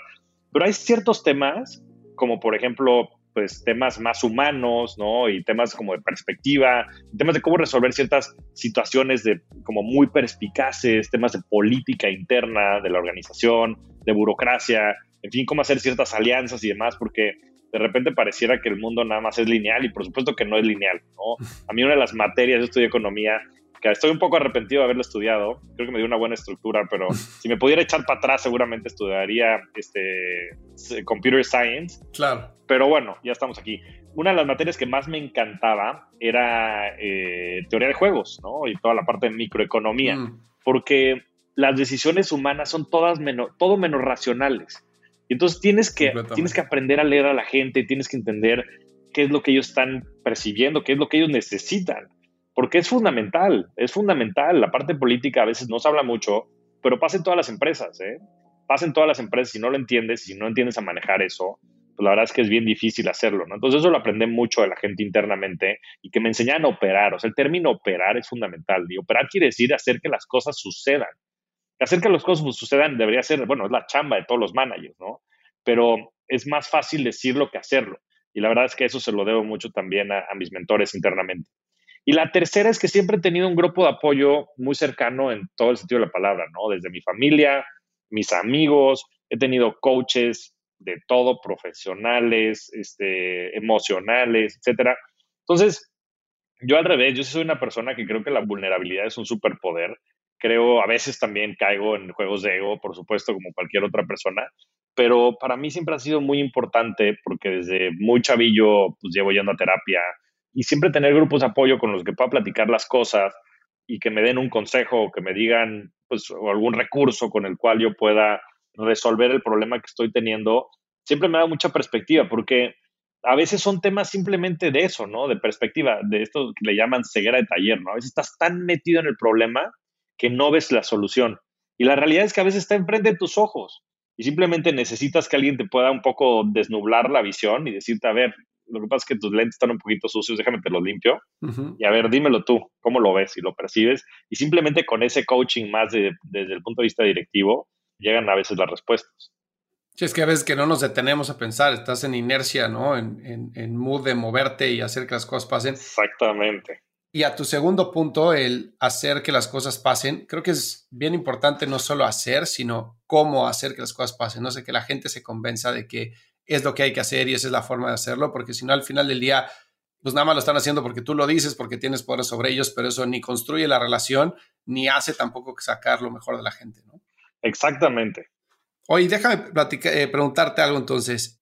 Pero hay ciertos temas, como por ejemplo, pues temas más humanos, ¿no? Y temas como de perspectiva, temas de cómo resolver ciertas situaciones de como muy perspicaces, temas de política interna de la organización, de burocracia, en fin, cómo hacer ciertas alianzas y demás, porque de repente pareciera que el mundo nada más es lineal y por supuesto que no es lineal, ¿no? A mí una de las materias, yo estudié economía, que estoy un poco arrepentido de haberlo estudiado. Creo que me dio una buena estructura, pero si me pudiera echar para atrás, seguramente estudiaría este, Computer Science.
Claro.
Pero bueno, ya estamos aquí. Una de las materias que más me encantaba era eh, teoría de juegos, ¿no? Y toda la parte de microeconomía, mm. porque las decisiones humanas son todas menos, todo menos racionales. Y entonces tienes que, tienes que aprender a leer a la gente, tienes que entender qué es lo que ellos están percibiendo, qué es lo que ellos necesitan porque es fundamental, es fundamental. La parte política a veces no se habla mucho, pero pasa en todas las empresas, ¿eh? Pasa en todas las empresas, si no lo entiendes, si no entiendes a manejar eso, pues la verdad es que es bien difícil hacerlo, ¿no? Entonces eso lo aprendí mucho de la gente internamente y que me enseñan a operar, o sea, el término operar es fundamental, y operar quiere decir hacer que las cosas sucedan. Hacer que las cosas sucedan debería ser, bueno, es la chamba de todos los managers, ¿no? Pero es más fácil decirlo que hacerlo. Y la verdad es que eso se lo debo mucho también a mis mentores internamente. Y la tercera es que siempre he tenido un grupo de apoyo muy cercano en todo el sentido de la palabra, ¿no? Desde mi familia, mis amigos, he tenido coaches de todo, profesionales, este, emocionales, etcétera. Entonces, yo al revés, yo soy una persona que creo que la vulnerabilidad es un superpoder. Creo, a veces también caigo en juegos de ego, por supuesto, como cualquier otra persona, pero para mí siempre ha sido muy importante porque desde muy chavillo, pues llevo yendo a terapia, y siempre tener grupos de apoyo con los que pueda platicar las cosas, y que me den un consejo o que me digan pues algún recurso con el cual yo pueda resolver el problema que estoy teniendo, siempre me da mucha perspectiva porque a veces son temas simplemente de eso, ¿no? De perspectiva, de esto que le llaman ceguera de taller, ¿no? A veces estás tan metido en el problema que no ves la solución. Y la realidad es que a veces está enfrente de tus ojos y simplemente necesitas que alguien te pueda un poco desnublar la visión y decirte, a ver, lo que pasa es que tus lentes están un poquito sucios, déjame te los limpio. Y a ver, dímelo tú, ¿cómo lo ves y lo percibes? Y simplemente con ese coaching más desde el punto de vista directivo, llegan a veces las respuestas.
Sí, es que a veces que no nos detenemos a pensar, estás en inercia, ¿no? En, en, mood de moverte y hacer que las cosas pasen.
Exactamente.
Y a tu segundo punto, el hacer que las cosas pasen, creo que es bien importante no solo hacer, sino cómo hacer que las cosas pasen. No sé, que la gente se convenza de que es lo que hay que hacer y esa es la forma de hacerlo, porque si no, al final del día, pues nada más lo están haciendo porque tú lo dices, porque tienes poder sobre ellos, pero eso ni construye la relación, ni hace tampoco sacar lo mejor de la gente, ¿no?
Exactamente.
Oye, déjame eh, preguntarte algo entonces.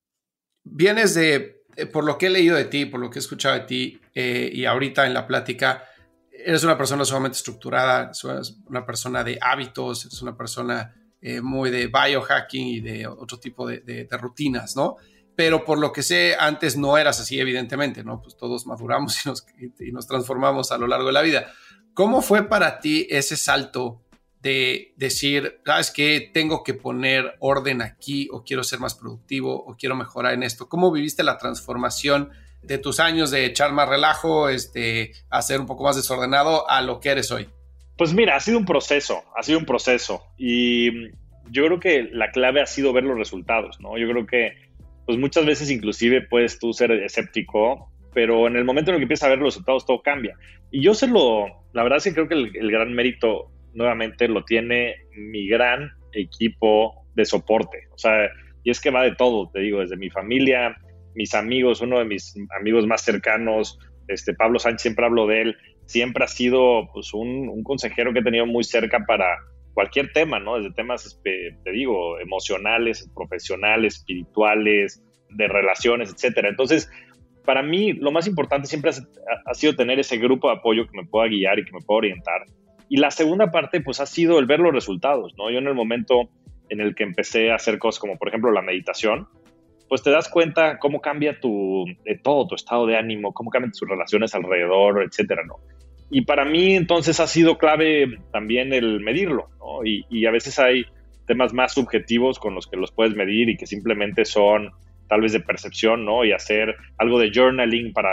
Vienes de, eh, por lo que he leído de ti, por lo que he escuchado de ti eh, y ahorita en la plática, eres una persona sumamente estructurada, eres una persona de hábitos, eres una persona muy de biohacking y de otro tipo de, rutinas, ¿no? Pero por lo que sé, antes no eras así, evidentemente, ¿no? Pues todos maduramos y nos, y nos transformamos a lo largo de la vida. ¿Cómo fue para ti ese salto de decir, sabes que tengo que poner orden aquí o quiero ser más productivo o quiero mejorar en esto. ¿Cómo viviste la transformación de tus años de echar más relajo, este, a ser un poco más desordenado a lo que eres hoy?
Pues mira, ha sido un proceso, ha sido un proceso y yo creo que la clave ha sido ver los resultados, ¿no? Yo creo que pues muchas veces inclusive puedes tú ser escéptico, pero en el momento en el que empiezas a ver los resultados todo cambia. Y yo se lo, la verdad es creo que el gran mérito nuevamente lo tiene mi gran equipo de soporte. O sea, y es que va de todo, te digo, desde mi familia, mis amigos, uno de mis amigos más cercanos, este Pablo Sánchez, siempre hablo de él, siempre ha sido pues, un, consejero que he tenido muy cerca para cualquier tema, ¿no? Desde temas, este, te digo, emocionales, profesionales, espirituales, de relaciones, etcétera. Entonces, para mí, lo más importante siempre ha, sido tener ese grupo de apoyo que me pueda guiar y que me pueda orientar. Y la segunda parte, pues ha sido el ver los resultados, ¿no? Yo en el momento en el que empecé a hacer cosas como, por ejemplo, la meditación, pues te das cuenta cómo cambia tu, todo, tu estado de ánimo, cómo cambian tus relaciones alrededor, etcétera, ¿no? Y para mí entonces ha sido clave también el medirlo. Y, y, a veces hay temas más subjetivos con los que los puedes medir y que simplemente son tal vez de percepción, ¿no? Y hacer algo de journaling para,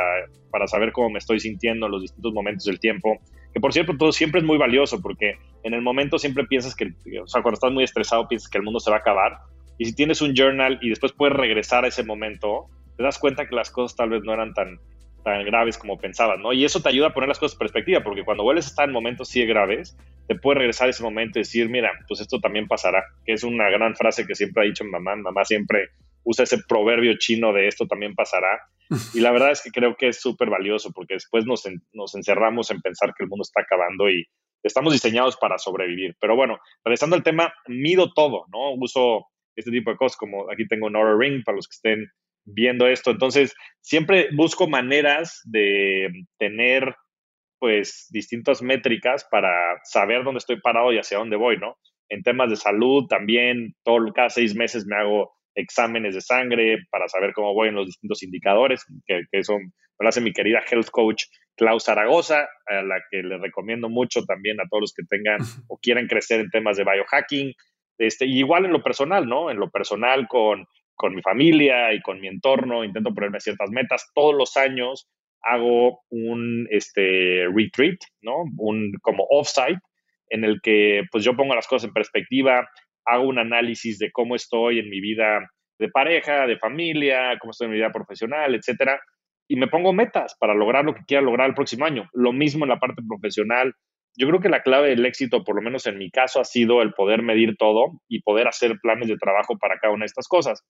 para saber cómo me estoy sintiendo en los distintos momentos del tiempo que por cierto todo siempre es muy valioso porque en el momento siempre piensas que, o sea, cuando estás muy estresado piensas que el mundo se va a acabar y si tienes un journal y después puedes regresar a ese momento, te das cuenta que las cosas tal vez no eran tan, tan graves como pensabas, ¿no? Y eso te ayuda a poner las cosas en perspectiva porque cuando vuelves a estar en momentos así graves, te puedes regresar a ese momento y decir, mira, pues esto también pasará, que es una gran frase que siempre ha dicho mi mamá, mamá siempre usa ese proverbio chino de esto también pasará. Y la verdad es que creo que es súper valioso porque después nos, nos encerramos en pensar que el mundo está acabando y estamos diseñados para sobrevivir. Pero bueno, regresando al tema, mido todo, ¿no? Uso este tipo de cosas como aquí tengo un Aura Ring para los que estén viendo esto. Entonces, siempre busco maneras de tener pues distintas métricas para saber dónde estoy parado y hacia dónde voy, ¿no? En temas de salud también, todo, cada seis meses me hago exámenes de sangre para saber cómo voy en los distintos indicadores, que, que eso me lo hace mi querida health coach Klaus Zaragoza, a la que le recomiendo mucho también a todos los que tengan o quieran crecer en temas de biohacking. Este, y igual en lo personal, ¿no? En lo personal con, con mi familia y con mi entorno, intento ponerme ciertas metas. Todos los años hago un este, retreat, ¿no? Un como offsite en el que pues yo pongo las cosas en perspectiva, hago un análisis de cómo estoy en mi vida de pareja, de familia, cómo estoy en mi vida profesional, etcétera, y me pongo metas para lograr lo que quiera lograr el próximo año. Lo mismo en la parte profesional. Yo creo que la clave del éxito, por lo menos en mi caso, ha sido el poder medir todo y poder hacer planes de trabajo para cada una de estas cosas.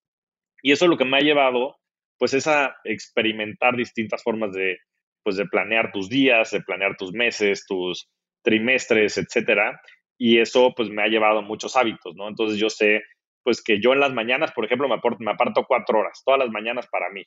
Y eso es lo que me ha llevado, pues, es a experimentar distintas formas de, pues, de planear tus días, de planear tus meses, tus trimestres, etcétera, y eso pues me ha llevado a muchos hábitos, ¿no? Entonces yo sé pues que yo en las mañanas, por ejemplo, me, aparto, me aparto cuatro horas, todas las mañanas para mí.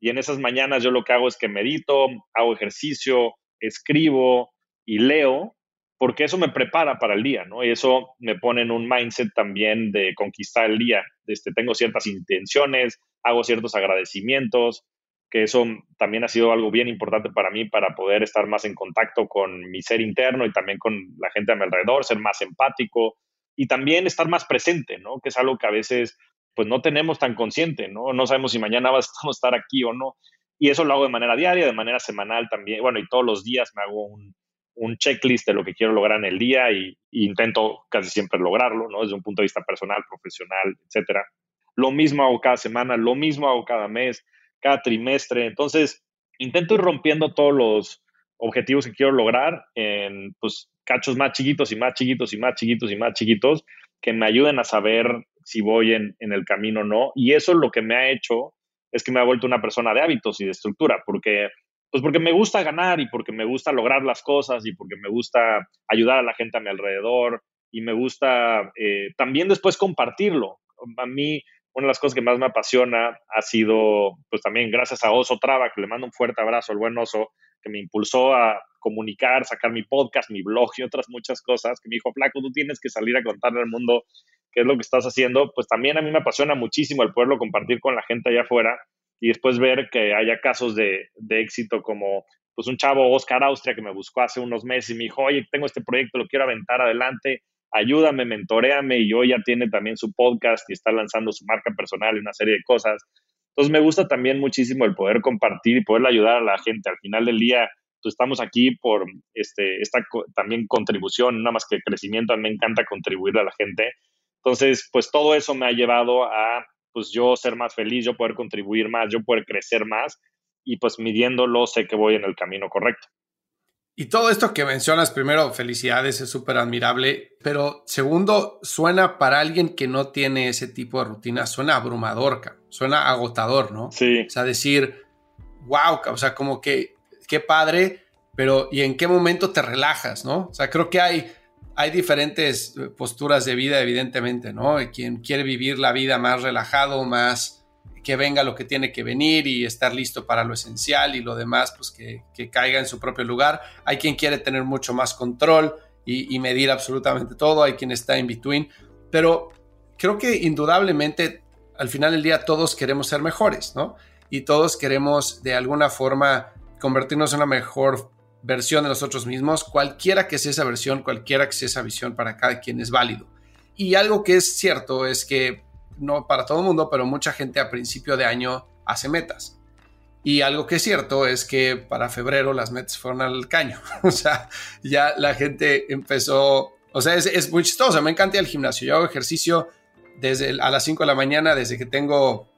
Y en esas mañanas yo lo que hago es que medito, hago ejercicio, escribo y leo porque eso me prepara para el día, ¿no? Y eso me pone en un mindset también de conquistar el día. Este, tengo ciertas intenciones, hago ciertos agradecimientos, que eso también ha sido algo bien importante para mí para poder estar más en contacto con mi ser interno y también con la gente a mi alrededor, ser más empático y también estar más presente, ¿no? Que es algo que a veces pues no tenemos tan consciente, ¿no? No sabemos si mañana vamos a estar aquí o no. Y eso lo hago de manera diaria, de manera semanal también. Bueno, y todos los días me hago un, un checklist de lo que quiero lograr en el día y, intento casi siempre lograrlo, ¿no? Desde un punto de vista personal, profesional, etcétera. Lo mismo hago cada semana, lo mismo hago cada mes, cada trimestre. Entonces, intento ir rompiendo todos los objetivos que quiero lograr en pues, cachos más chiquitos y más chiquitos y más chiquitos y más chiquitos que me ayuden a saber si voy en, en el camino o no. Y eso lo que me ha hecho es que me ha vuelto una persona de hábitos y de estructura, porque pues porque me gusta ganar y porque me gusta lograr las cosas y porque me gusta ayudar a la gente a mi alrededor y me gusta eh, también después compartirlo. A mí, una de las cosas que más me apasiona ha sido, pues también gracias a Oso Traba, que le mando un fuerte abrazo al buen Oso, que me impulsó a comunicar, sacar mi podcast, mi blog y otras muchas cosas, que me dijo, Flaco, tú tienes que salir a contarle al mundo qué es lo que estás haciendo. Pues también a mí me apasiona muchísimo el poderlo compartir con la gente allá afuera y después ver que haya casos de, de, éxito como pues un chavo Oscar Austria que me buscó hace unos meses y me dijo, oye, tengo este proyecto, lo quiero aventar adelante, ayúdame, mentoreame y hoy ya tiene también su podcast y está lanzando su marca personal y una serie de cosas. Entonces me gusta también muchísimo el poder compartir y poder ayudar a la gente. Al final del día, pues estamos aquí por este, esta también contribución, nada más que crecimiento, a mí me encanta contribuir a la gente. Entonces, pues todo eso me ha llevado a pues yo ser más feliz, yo poder contribuir más, yo poder crecer más y pues midiéndolo sé que voy en el camino correcto.
Y todo esto que mencionas, primero, felicidades, es súper admirable, pero segundo, suena para alguien que no tiene ese tipo de rutina, suena abrumador, suena agotador, ¿no?
Sí.
O sea, decir, wow, o sea, como que, qué padre, pero ¿y en qué momento te relajas, no? O sea, creo que hay hay diferentes eh, posturas de vida, evidentemente, ¿no? Quien quiere vivir la vida más relajado, más que venga lo que tiene que venir y estar listo para lo esencial y lo demás, pues que, caiga en su propio lugar. Hay quien quiere tener mucho más control y, medir absolutamente todo, hay quien está in between, pero creo que indudablemente al final del día todos queremos ser mejores, ¿no? Y todos queremos de alguna forma convertirnos en una mejor versión de nosotros mismos, cualquiera que sea esa versión, cualquiera que sea esa visión para cada quien es válido. Y algo que es cierto es que, no para todo el mundo, pero mucha gente a principio de año hace metas. Y algo que es cierto es que para febrero las metas fueron al caño. o sea, ya la gente empezó, o sea, es, muy chistoso. Me encanta el gimnasio. Yo hago ejercicio desde a las 5 de la mañana, desde que tengo,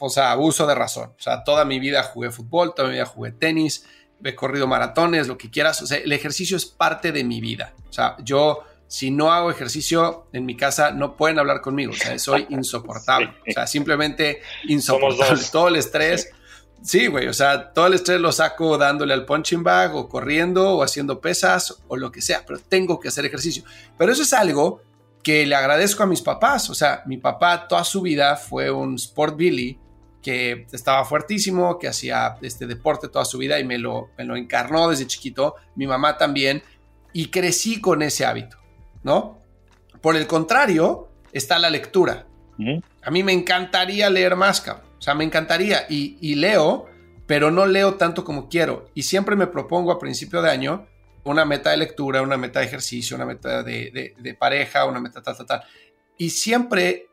o sea, uso de razón. O sea, toda mi vida jugué fútbol, toda mi vida jugué tenis he corrido maratones, lo que quieras. O sea, el ejercicio es parte de mi vida. O sea, yo si no hago ejercicio en mi casa, no pueden hablar conmigo. O sea, soy insoportable. O sea, simplemente insoportable. Todo el estrés. Sí, güey. O sea, todo el estrés lo saco dándole al punching bag o corriendo o haciendo pesas o lo que sea. Pero tengo que hacer ejercicio. Pero eso es algo que le agradezco a mis papás. O sea, mi papá toda su vida fue un sport billy que estaba fuertísimo, que hacía este deporte toda su vida y me lo, me lo encarnó desde chiquito, mi mamá también, y crecí con ese hábito, ¿no? Por el contrario, está la lectura. A mí me encantaría leer más, cabrón. O sea, me encantaría y, leo, pero no leo tanto como quiero. Y siempre me propongo a principio de año una meta de lectura, una meta de ejercicio, una meta de, de, de pareja, una meta tal, tal, tal. Y siempre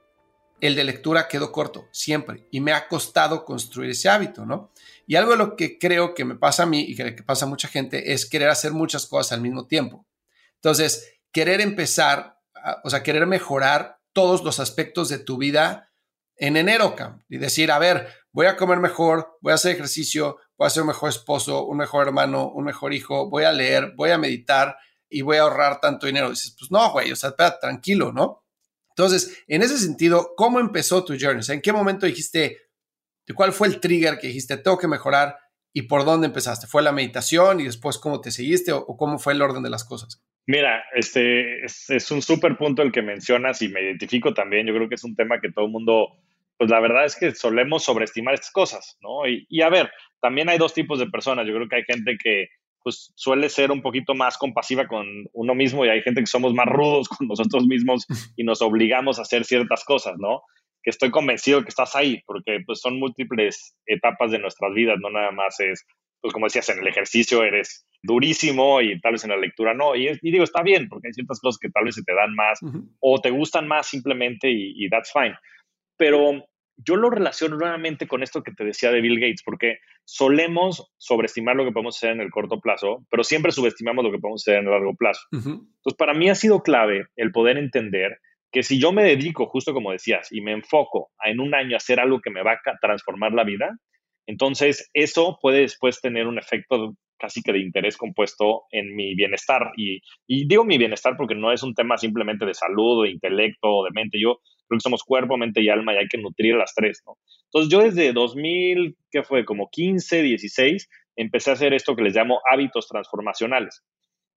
el de lectura quedó corto, siempre, y me ha costado construir ese hábito, ¿no? Y algo de lo que creo que me pasa a mí y que pasa a mucha gente es querer hacer muchas cosas al mismo tiempo. Entonces, querer empezar, o sea, querer mejorar todos los aspectos de tu vida en enero, Cam, y decir, a ver, voy a comer mejor, voy a hacer ejercicio, voy a ser un mejor esposo, un mejor hermano, un mejor hijo, voy a leer, voy a meditar y voy a ahorrar tanto dinero. dices, pues no, güey, o sea, espera, tranquilo, ¿no? Entonces, en ese sentido, ¿cómo empezó tu journey? ¿En qué momento dijiste, cuál fue el trigger que dijiste, tengo que mejorar y por dónde empezaste? ¿Fue la meditación y después cómo te seguiste o, cómo fue el orden de las cosas?
Mira, este es, un súper punto el que mencionas y me identifico también. Yo creo que es un tema que todo el mundo, pues la verdad es que solemos sobreestimar estas cosas, ¿no? Y a ver, también hay dos tipos de personas. Yo creo que hay gente que pues suele ser un poquito más compasiva con uno mismo y hay gente que somos más rudos con nosotros mismos y nos obligamos a hacer ciertas cosas, ¿no? Que estoy convencido que estás ahí, porque pues son múltiples etapas de nuestras vidas, no nada más es, pues como decías, en el ejercicio eres durísimo y tal vez en la lectura no. Y, digo, está bien, porque hay ciertas cosas que tal vez se te dan más o te gustan más simplemente y, y that's fine. Pero yo lo relaciono nuevamente con esto que te decía de Bill Gates, porque solemos sobreestimar lo que podemos hacer en el corto plazo, pero siempre subestimamos lo que podemos hacer en el largo plazo. Entonces, para mí ha sido clave el poder entender que si yo me dedico, justo como decías, y me enfoco en un año a hacer algo que me va a transformar la vida, entonces eso puede después tener un efecto casi que de interés compuesto en mi bienestar. Y, digo mi bienestar porque no es un tema simplemente de salud, de intelecto, o de mente. Yo creo que somos cuerpo, mente y alma y hay que nutrir las tres, ¿no? Entonces yo desde 2000, que fue como 15, 16, empecé a hacer esto que les llamo hábitos transformacionales.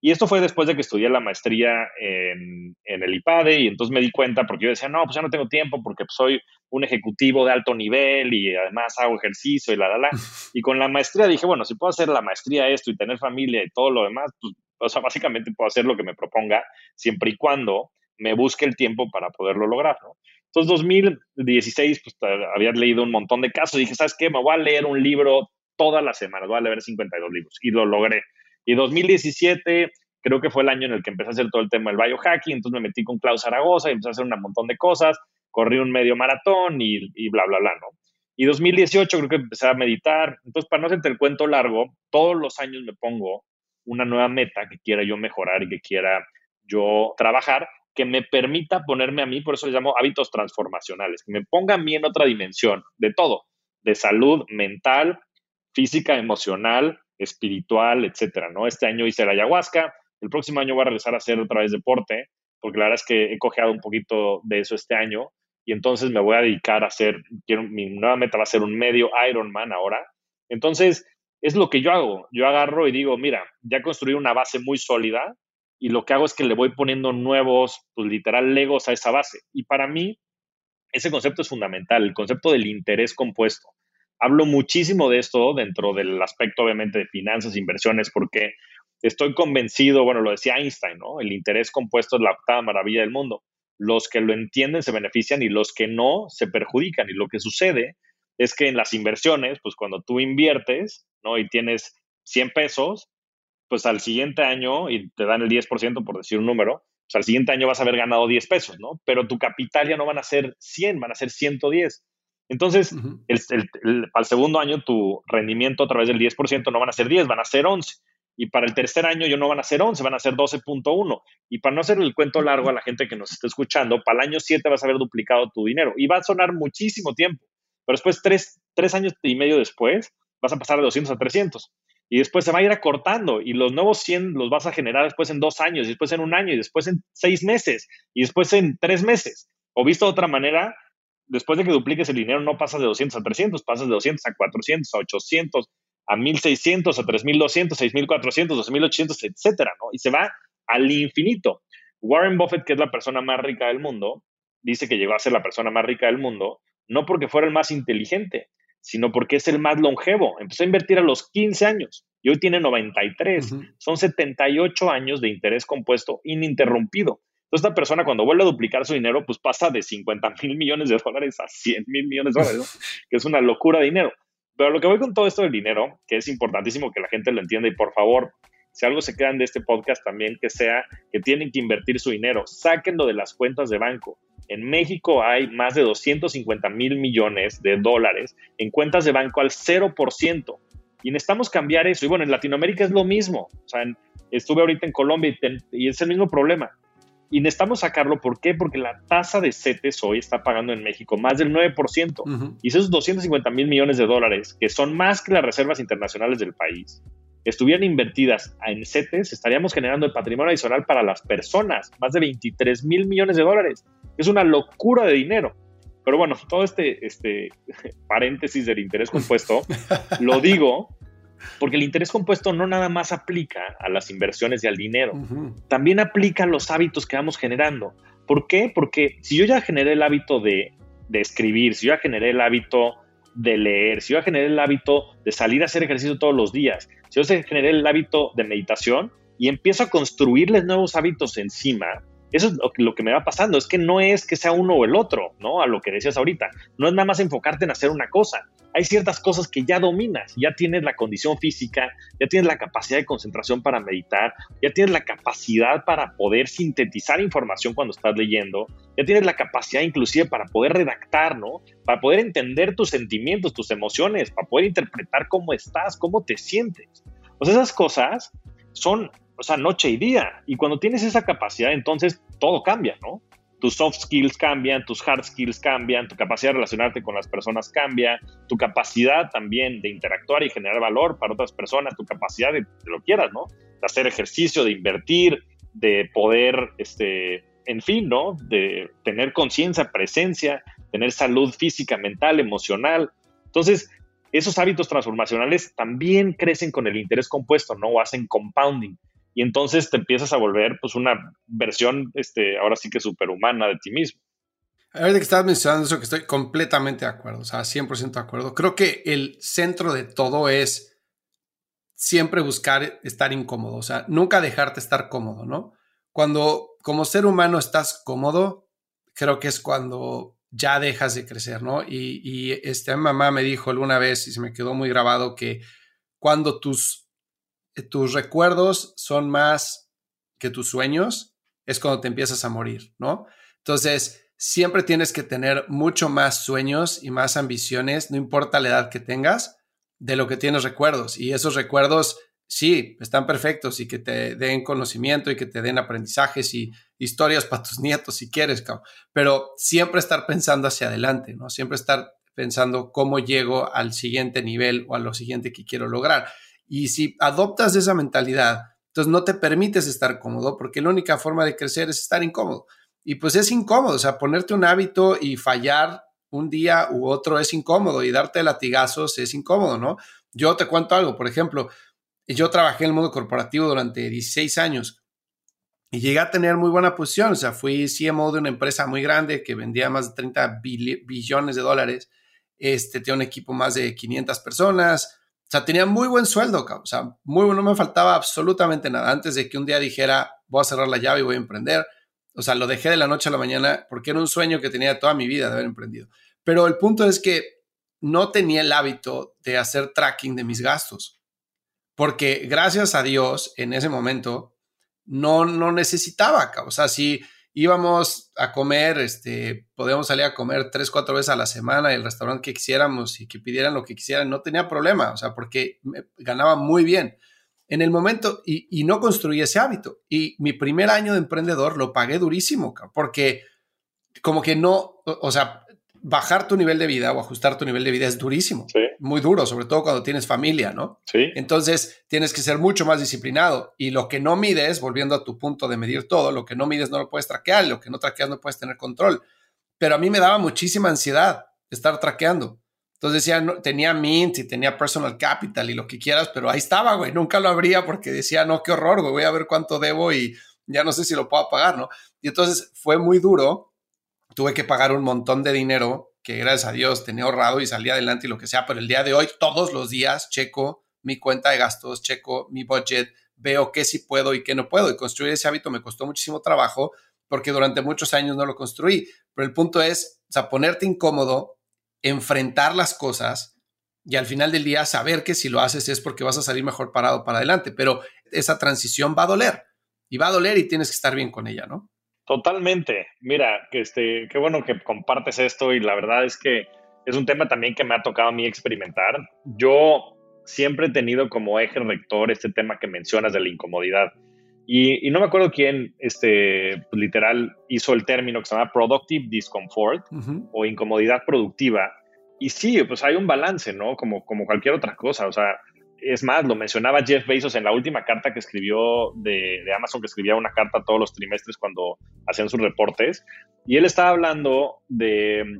Y esto fue después de que estudié la maestría en, el IPADE y entonces me di cuenta porque yo decía, no, pues ya no tengo tiempo porque pues, soy un ejecutivo de alto nivel y además hago ejercicio y la, la, la. Y con la maestría dije, bueno, si puedo hacer la maestría esto y tener familia y todo lo demás, pues, o sea, básicamente puedo hacer lo que me proponga siempre y cuando me busque el tiempo para poderlo lograr, ¿no? Entonces, 2016, pues había leído un montón de casos y dije, ¿sabes qué? Me voy a leer un libro todas las semanas, voy a leer 52 libros y lo logré. Y 2017 creo que fue el año en el que empecé a hacer todo el tema del biohacking, entonces me metí con Klaus Zaragoza y empecé a hacer un montón de cosas, corrí un medio maratón y, y bla, bla, bla, ¿no? Y 2018 creo que empecé a meditar. Entonces, para no hacerte el cuento largo, todos los años me pongo una nueva meta que quiera yo mejorar y que quiera yo trabajar, que me permita ponerme a mí, por eso les llamo hábitos transformacionales, que me ponga a mí en otra dimensión de todo, de salud mental, física, emocional, espiritual, etcétera, ¿no? Este año hice la ayahuasca, el próximo año voy a regresar a hacer otra vez deporte, porque la verdad es que he cojeado un poquito de eso este año y entonces me voy a dedicar a hacer, mi nueva meta va a ser un medio Ironman ahora. Entonces, es lo que yo hago. Yo agarro y digo, mira, ya construí una base muy sólida y lo que hago es que le voy poniendo nuevos, pues literal, legos a esa base. Y para mí, ese concepto es fundamental, el concepto del interés compuesto. Hablo muchísimo de esto dentro del aspecto, obviamente, de finanzas, inversiones, porque estoy convencido, bueno, lo decía Einstein, ¿no? El interés compuesto es la octava maravilla del mundo. Los que lo entienden se benefician y los que no se perjudican. Y lo que sucede es que en las inversiones, pues cuando tú inviertes, ¿no? Y tienes 100 pesos, pues al siguiente año, y te dan el 10% por decir un número, pues al siguiente año vas a haber ganado 10 pesos, ¿no? Pero tu capital ya no van a ser 100, van a ser 110. Entonces, el, para el segundo año tu rendimiento a través del 10% no van a ser 10, van a ser 11. Y para el tercer año yo no van a ser 11, van a ser 12.1. Y para no hacer el cuento largo a la gente que nos está escuchando, para el año 7 vas a haber duplicado tu dinero. Y va a sonar muchísimo tiempo. Pero después, tres, tres años y medio después, vas a pasar de 200 a 300. Y después se va a ir acortando. Y los nuevos 100 los vas a generar después en dos años, después en un año, y después en seis meses, y después en tres meses. O visto de otra manera, después de que dupliques el dinero, no pasas de 200 a 300, pasas de 200 a 400, a 800, a 1600, a 3200, 6400, 2800, etcétera, ¿no? Y se va al infinito. Warren Buffett, que es la persona más rica del mundo, dice que llegó a ser la persona más rica del mundo, no porque fuera el más inteligente, sino porque es el más longevo. Empezó a invertir a los 15 años y hoy tiene 93. Son 78 años de interés compuesto ininterrumpido. Entonces, esta persona cuando vuelve a duplicar su dinero, pues pasa de 50 mil millones de dólares a 100 mil millones de dólares, que es una locura de dinero. Pero lo que voy con todo esto del dinero, que es importantísimo que la gente lo entienda y por favor, si algo se quedan de este podcast también, que sea que tienen que invertir su dinero, sáquenlo de las cuentas de banco. En México hay más de 250 mil millones de dólares en cuentas de banco al 0%. Y necesitamos cambiar eso. Y bueno, en Latinoamérica es lo mismo. O sea, estuve ahorita en Colombia y, y es el mismo problema. Y necesitamos sacarlo, ¿por qué? Porque la tasa de CETES hoy está pagando en México más del 9%. Y esos 250 mil millones de dólares, que son más que las reservas internacionales del país, estuvieran invertidas en CETES, estaríamos generando el patrimonio adicional para las personas, más de 23 mil millones de dólares. Es una locura de dinero. Pero bueno, todo este, este paréntesis del interés compuesto lo digo porque el interés compuesto no nada más aplica a las inversiones y al dinero, también aplica a los hábitos que vamos generando. ¿Por qué? Porque si yo ya generé el hábito de, escribir, si yo ya generé el hábito de leer, si yo ya generé el hábito de salir a hacer ejercicio todos los días, si yo generé el hábito de meditación y empiezo a construirles nuevos hábitos encima, eso es lo que, me va pasando, es que no es que sea uno o el otro, ¿no? A lo que decías ahorita, no es nada más enfocarte en hacer una cosa, hay ciertas cosas que ya dominas, ya tienes la condición física, ya tienes la capacidad de concentración para meditar, ya tienes la capacidad para poder sintetizar información cuando estás leyendo, ya tienes la capacidad inclusive para poder redactar, ¿no? Para poder entender tus sentimientos, tus emociones, para poder interpretar cómo estás, cómo te sientes. Pues esas cosas son, o sea, noche y día. Y cuando tienes esa capacidad, entonces todo cambia, ¿no? tus soft skills cambian, tus hard skills cambian, tu capacidad de relacionarte con las personas cambia, tu capacidad también de interactuar y generar valor para otras personas, tu capacidad de, lo quieras, ¿no? De hacer ejercicio, de invertir, de poder, este, en fin, ¿no? De tener conciencia, presencia, tener salud física, mental, emocional. Entonces, esos hábitos transformacionales también crecen con el interés compuesto, ¿no? O hacen compounding y entonces te empiezas a volver pues una versión, este, ahora sí que superhumana de ti mismo.
A ver, de que estás mencionando eso, que estoy completamente de acuerdo, o sea, 100% de acuerdo. Creo que el centro de todo es siempre buscar estar incómodo, o sea, nunca dejarte estar cómodo, ¿no? Cuando como ser humano estás cómodo, creo que es cuando ya dejas de crecer, ¿no? Y, y este, mamá me dijo alguna vez, y se me quedó muy grabado, que cuando tus tus recuerdos son más que tus sueños, es cuando te empiezas a morir, ¿no? Entonces, siempre tienes que tener mucho más sueños y más ambiciones, no importa la edad que tengas, de lo que tienes recuerdos. Y esos recuerdos, sí, están perfectos y que te den conocimiento y que te den aprendizajes y historias para tus nietos si quieres, pero siempre estar pensando hacia adelante, ¿no? Siempre estar pensando cómo llego al siguiente nivel o a lo siguiente que quiero lograr. Y si adoptas esa mentalidad, entonces no te permites estar cómodo porque la única forma de crecer es estar incómodo. Y pues es incómodo, o sea, ponerte un hábito y fallar un día u otro es incómodo y darte latigazos es incómodo, ¿no? Yo te cuento algo, por ejemplo, yo trabajé en el mundo corporativo durante 16 años y llegué a tener muy buena posición, o sea, fui CMO de una empresa muy grande que vendía más de 30 billones de dólares, este, tenía un equipo más de 500 personas, o sea, tenía muy buen sueldo, o sea, muy bueno, no me faltaba absolutamente nada. Antes de que un día dijera, voy a cerrar la llave y voy a emprender. O sea, lo dejé de la noche a la mañana porque era un sueño que tenía toda mi vida de haber emprendido. Pero el punto es que no tenía el hábito de hacer tracking de mis gastos. Porque gracias a Dios, en ese momento, no, no necesitaba, o sea, si íbamos a comer, este, podíamos salir a comer tres, cuatro veces a la semana el restaurante que quisiéramos y que pidieran lo que quisieran, no tenía problema, o sea, porque ganaba muy bien en el momento y, no construí ese hábito. Y mi primer año de emprendedor lo pagué durísimo, porque como que no, o sea, bajar tu nivel de vida o ajustar tu nivel de vida es durísimo. Muy duro, sobre todo cuando tienes familia, ¿no?
Sí.
Entonces tienes que ser mucho más disciplinado. Y lo que no mides, volviendo a tu punto de medir todo, lo que no mides no lo puedes traquear, lo que no traqueas no puedes tener control. Pero a mí me daba muchísima ansiedad estar traqueando. Entonces decía, no, tenía Mint y tenía Personal Capital y lo que quieras, pero ahí estaba, güey. Nunca lo abría porque decía, no, qué horror, güey, voy a ver cuánto debo y ya no sé si lo puedo pagar, ¿no? Y entonces fue muy duro tuve que pagar un montón de dinero que gracias a Dios tenía ahorrado y salía adelante y lo que sea, pero el día de hoy todos los días checo mi cuenta de gastos, checo mi budget, veo qué sí puedo y qué no puedo. Y construir ese hábito me costó muchísimo trabajo porque durante muchos años no lo construí. Pero el punto es, o ponerte incómodo, enfrentar las cosas y al final del día saber que si lo haces es porque vas a salir mejor parado para adelante. Pero esa transición va a doler y va a doler y tienes que estar bien con ella, ¿no?
Totalmente. Mira, que este, qué bueno que compartes esto y la verdad es que es un tema también que me ha tocado a mí experimentar. Yo siempre he tenido como eje rector este tema que mencionas de la incomodidad. Y, no me acuerdo quién, este, literal, hizo el término que se llama productive discomfort o incomodidad productiva. Y sí, pues hay un balance, ¿no? Como, como cualquier otra cosa. O sea, es más, lo mencionaba Jeff Bezos en la última carta que escribió de, Amazon, que escribía una carta todos los trimestres cuando hacían sus reportes, y él estaba hablando de,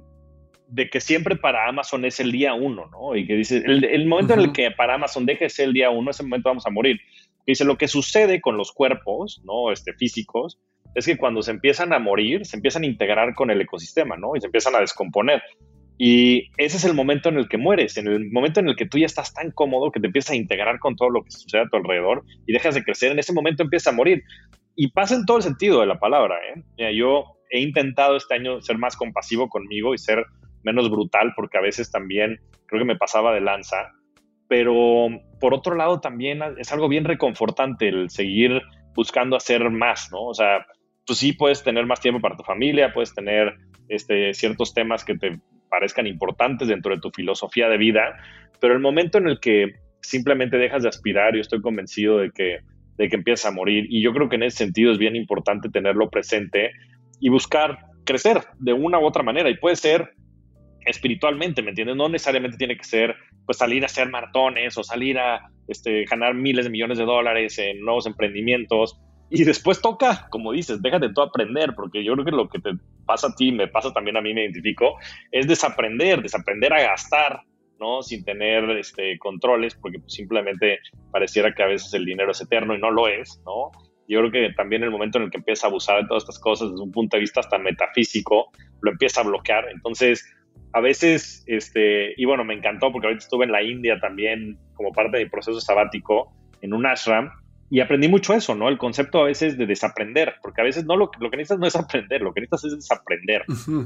de que siempre para Amazon es el día uno, ¿no? Y que dice, el, momento en el que para Amazon deje de ser el día uno, ese momento vamos a morir. dice, lo que sucede con los cuerpos, ¿no? Este, físicos, es que cuando se empiezan a morir, se empiezan a integrar con el ecosistema, ¿no? Y se empiezan a descomponer. Y ese es el momento en el que mueres, en el momento en el que tú ya estás tan cómodo que te empiezas a integrar con todo lo que sucede a tu alrededor y dejas de crecer, en ese momento empiezas a morir. Y pasa en todo el sentido de la palabra. ¿eh? yo he intentado este año ser más compasivo conmigo y ser menos brutal, porque a veces también creo que me pasaba de lanza. Pero por otro lado, también es algo bien reconfortante el seguir buscando hacer más, ¿no? O sea, pues sí puedes tener más tiempo para tu familia, puedes tener este, ciertos temas que te parezcan importantes dentro de tu filosofía de vida, pero el momento en el que simplemente dejas de aspirar, yo estoy convencido de que, de que empiezas a morir. Y yo creo que en ese sentido es bien importante tenerlo presente y buscar crecer de una u otra manera. Y puede ser espiritualmente, ¿me entiendes? No necesariamente tiene que ser pues salir a hacer maratones o salir a este, ganar miles de millones de dólares en nuevos emprendimientos. Y después toca, como dices, déjate tú aprender, porque yo creo que lo que te pasa a ti, me pasa también a mí, me identifico, es desaprender, desaprender a gastar, ¿no? Sin tener este, controles, porque pues, simplemente pareciera que a veces el dinero es eterno y no lo es, ¿no? Yo creo que también el momento en el que empieza a abusar de todas estas cosas desde un punto de vista hasta metafísico, lo empieza a bloquear. Entonces, a veces, este, y bueno, me encantó porque ahorita estuve en la India también como parte de mi proceso sabático en un ashram y aprendí mucho eso, ¿no? El concepto a veces de desaprender, porque a veces no lo, lo que necesitas no es aprender, lo que necesitas es desaprender.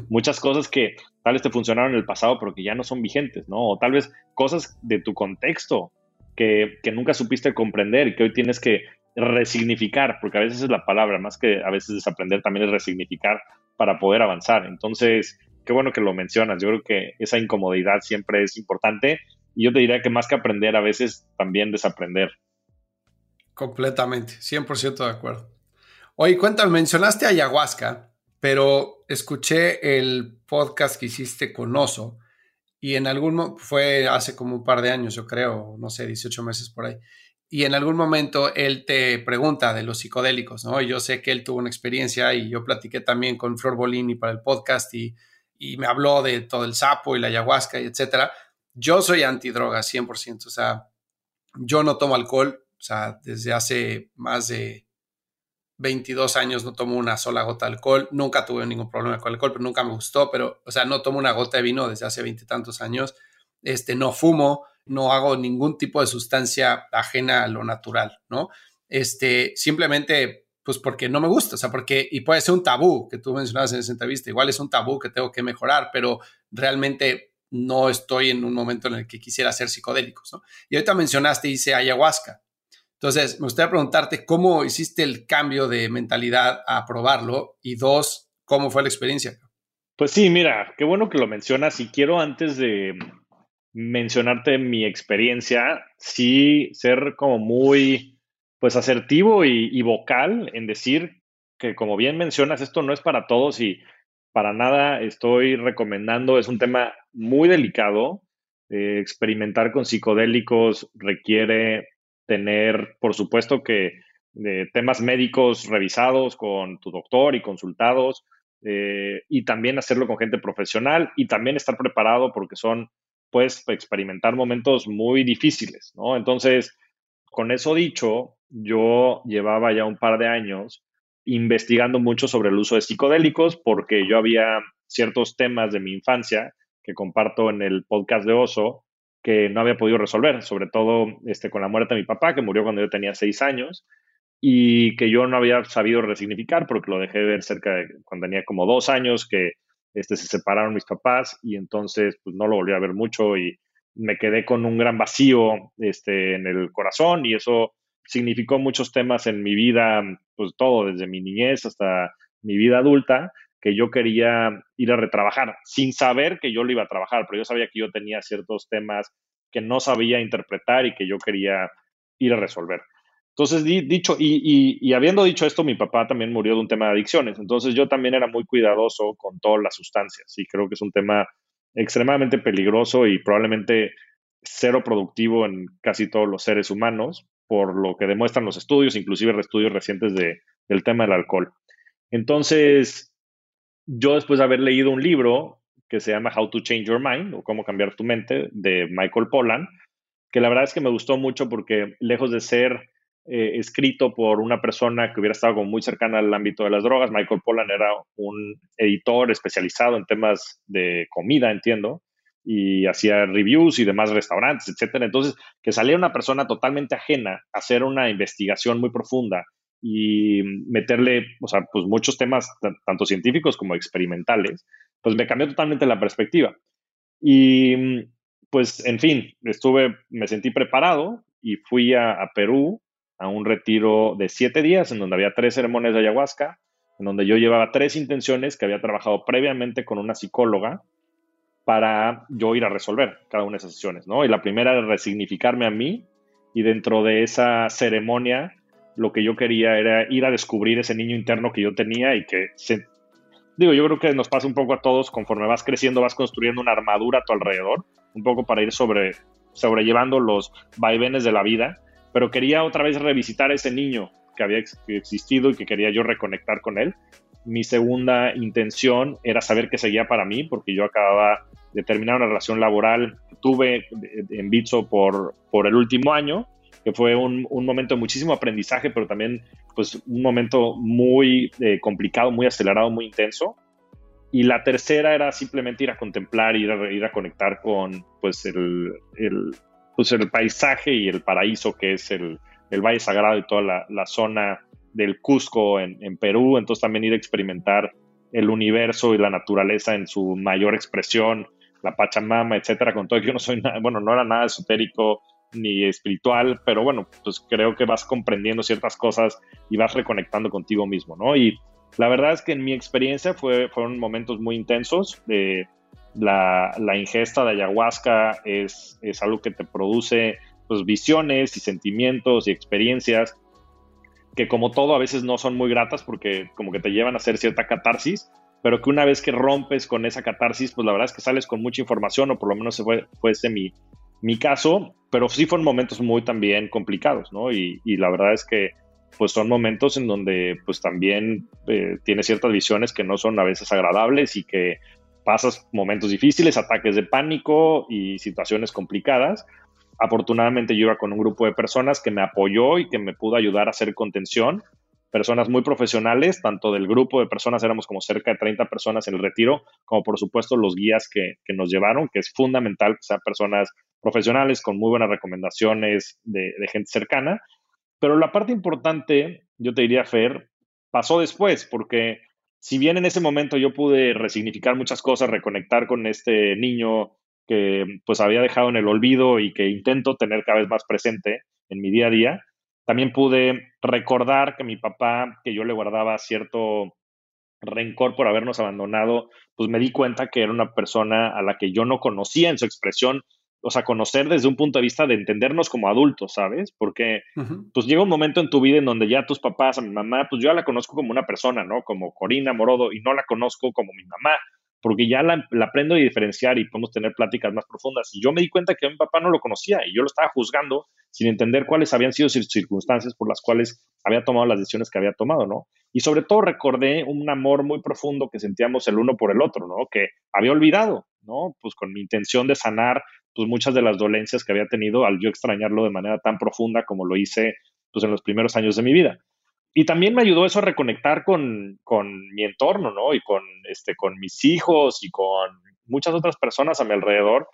Muchas cosas que tal vez te funcionaron en el pasado, pero que ya no son vigentes, ¿no? O tal vez cosas de tu contexto que, que nunca supiste comprender y que hoy tienes que resignificar, porque a veces es la palabra, más que a veces desaprender, también es resignificar para poder avanzar. Entonces, qué bueno que lo mencionas. Yo creo que esa incomodidad siempre es importante y yo te diría que más que aprender, a veces también desaprender.
Completamente, 100% de acuerdo. Oye, cuéntame, mencionaste ayahuasca, pero escuché el podcast que hiciste con Oso y en algún fue hace como un par de años, yo creo, no sé, 18 meses por ahí y en algún momento él te pregunta de los psicodélicos, ¿no? yo sé que él tuvo una experiencia y yo platiqué también con Flor Bolini para el podcast y, y me habló de todo el sapo y la ayahuasca y etcétera. Yo soy antidroga 100%, o sea, yo no tomo alcohol, o sea, desde hace más de 22 años no tomo una sola gota de alcohol, nunca tuve ningún problema con el alcohol, pero nunca me gustó, pero, o sea, no tomo una gota de vino desde hace veintitantos años, este, no fumo, no hago ningún tipo de sustancia ajena a lo natural, ¿no? Este, simplemente, pues porque no me gusta, o sea, porque, y puede ser un tabú que tú mencionabas en esa entrevista, igual es un tabú que tengo que mejorar, pero realmente no estoy en un momento en el que quisiera ser psicodélicos, ¿no? Y ahorita mencionaste, hice ayahuasca. Entonces, me gustaría preguntarte cómo hiciste el cambio de mentalidad a probarlo y dos, cómo fue la experiencia.
Pues sí, mira, qué bueno que lo mencionas y quiero antes de, mencionarte mi experiencia, sí ser como muy, pues asertivo y, vocal en decir que como bien mencionas, esto no es para todos y para nada estoy recomendando, es un tema muy delicado. Eh, experimentar con psicodélicos requiere tener, por supuesto que eh, temas médicos revisados con tu doctor y consultados, eh, y también hacerlo con gente profesional y también estar preparado porque son puedes experimentar momentos muy difíciles, ¿no? Entonces, con eso dicho, yo llevaba ya un par de años investigando mucho sobre el uso de psicodélicos porque yo había ciertos temas de mi infancia que comparto en el podcast de Oso que no había podido resolver, sobre todo este, con la muerte de mi papá, que murió cuando yo tenía seis años, y que yo no había sabido resignificar porque lo dejé de ver cerca de cuando tenía como dos años, que este, se separaron mis papás y entonces pues no lo volví a ver mucho y me quedé con un gran vacío este, en el corazón y eso significó muchos temas en mi vida, pues todo, desde mi niñez hasta mi vida adulta, que yo quería ir a retrabajar, sin saber que yo lo iba a trabajar, pero yo sabía que yo tenía ciertos temas que no sabía interpretar y que yo quería ir a resolver. Entonces, dicho, y, habiendo dicho esto, mi papá también murió de un tema de adicciones. Entonces, yo también era muy cuidadoso con todas las sustancias y creo que es un tema extremadamente peligroso y probablemente cero productivo en casi todos los seres humanos, por lo que demuestran los estudios, inclusive estudios recientes de, del tema del alcohol. Entonces, yo después de haber leído un libro que se llama How to Change Your Mind o Cómo cambiar tu mente de Michael Pollan, que la verdad es que me gustó mucho porque lejos de ser eh, escrito por una persona que hubiera estado como muy cercana al ámbito de las drogas. Michael Pollan era un editor especializado en temas de comida, entiendo, y hacía reviews y demás restaurantes, etcétera. Entonces, que saliera una persona totalmente ajena a hacer una investigación muy profunda y meterle, o sea, pues muchos temas, tanto científicos como experimentales, pues me cambió totalmente la perspectiva. Y pues, en fin, estuve, me sentí preparado y fui a, Perú a un retiro de siete días en donde había tres ceremonias de ayahuasca, en donde yo llevaba tres intenciones que había trabajado previamente con una psicóloga para yo ir a resolver cada una de esas sesiones, ¿no? Y la primera era resignificarme a mí y dentro de esa ceremonia lo que yo quería era ir a descubrir ese niño interno que yo tenía y que se, digo, yo creo que nos pasa un poco a todos conforme vas creciendo, vas construyendo una armadura a tu alrededor, un poco para ir sobre, sobrellevando los vaivenes de la vida, pero quería otra vez revisitar a ese niño que había existido y que quería yo reconectar con él. Mi segunda intención era saber qué seguía para mí, porque yo acababa de terminar una relación laboral que tuve en Bitso por, por el último año, que fue un, un, momento de muchísimo aprendizaje, pero también pues un momento muy eh, complicado, muy acelerado, muy intenso. Y la tercera era simplemente ir a contemplar, ir a, ir a conectar con pues el, el, pues el paisaje y el paraíso que es el, el Valle Sagrado y toda la, la zona del Cusco en, en, Perú. Entonces también ir a experimentar el universo y la naturaleza en su mayor expresión, la Pachamama, etcétera. Con todo que yo no soy nada, bueno, no era nada esotérico ni espiritual, pero bueno, pues creo que vas comprendiendo ciertas cosas y vas reconectando contigo mismo, ¿no? Y la verdad es que en mi experiencia fue, fueron momentos muy intensos. la, ingesta de ayahuasca es, es algo que te produce pues, visiones y sentimientos y experiencias que como todo a veces no son muy gratas porque como que te llevan a hacer cierta catarsis, pero que una vez que rompes con esa catarsis, pues la verdad es que sales con mucha información o por lo menos fue, fue ese mi, mi caso, pero sí fueron momentos muy también complicados, ¿no? Y, la verdad es que pues son momentos en donde pues también eh, ciertas visiones que no son a veces agradables y que pasas momentos difíciles, ataques de pánico y situaciones complicadas. Afortunadamente yo iba con un grupo de personas que me apoyó y que me pudo ayudar a hacer contención personas muy profesionales, tanto del grupo de personas, éramos como cerca de 30 personas en el retiro, como por supuesto los guías que, nos llevaron, que es fundamental que sean personas profesionales con muy buenas recomendaciones de, gente cercana. Pero la parte importante, yo te diría, Fer, pasó después, porque si bien en ese momento yo pude resignificar muchas cosas, reconectar con este niño que pues había dejado en el olvido y que intento tener cada vez más presente en mi día a día, también pude recordar que mi papá, que yo le guardaba cierto rencor por habernos abandonado, pues me di cuenta que era una persona a la que yo no conocía en su expresión, o sea, conocer desde un punto de vista de entendernos como adultos, ¿sabes? Porque pues llega un momento en tu vida en donde ya tus papás, a mi mamá, pues yo la conozco como una persona, ¿no? Como Corina Morodo y no la conozco como mi mamá porque ya la, aprendo a diferenciar y podemos tener pláticas más profundas. Y yo me di cuenta que mi papá no lo conocía y yo lo estaba juzgando sin entender cuáles habían sido sus circunstancias por las cuales había tomado las decisiones que había tomado, ¿no? Y sobre todo recordé un amor muy profundo que sentíamos el uno por el otro, ¿no? Que había olvidado, ¿no? Pues con mi intención de sanar, pues muchas de las dolencias que había tenido al yo extrañarlo de manera tan profunda como lo hice, pues en los primeros años de mi vida y también me ayudó eso a reconectar con, mi entorno, ¿no? Y con, este, con mis hijos y con muchas otras personas a mi alrededor,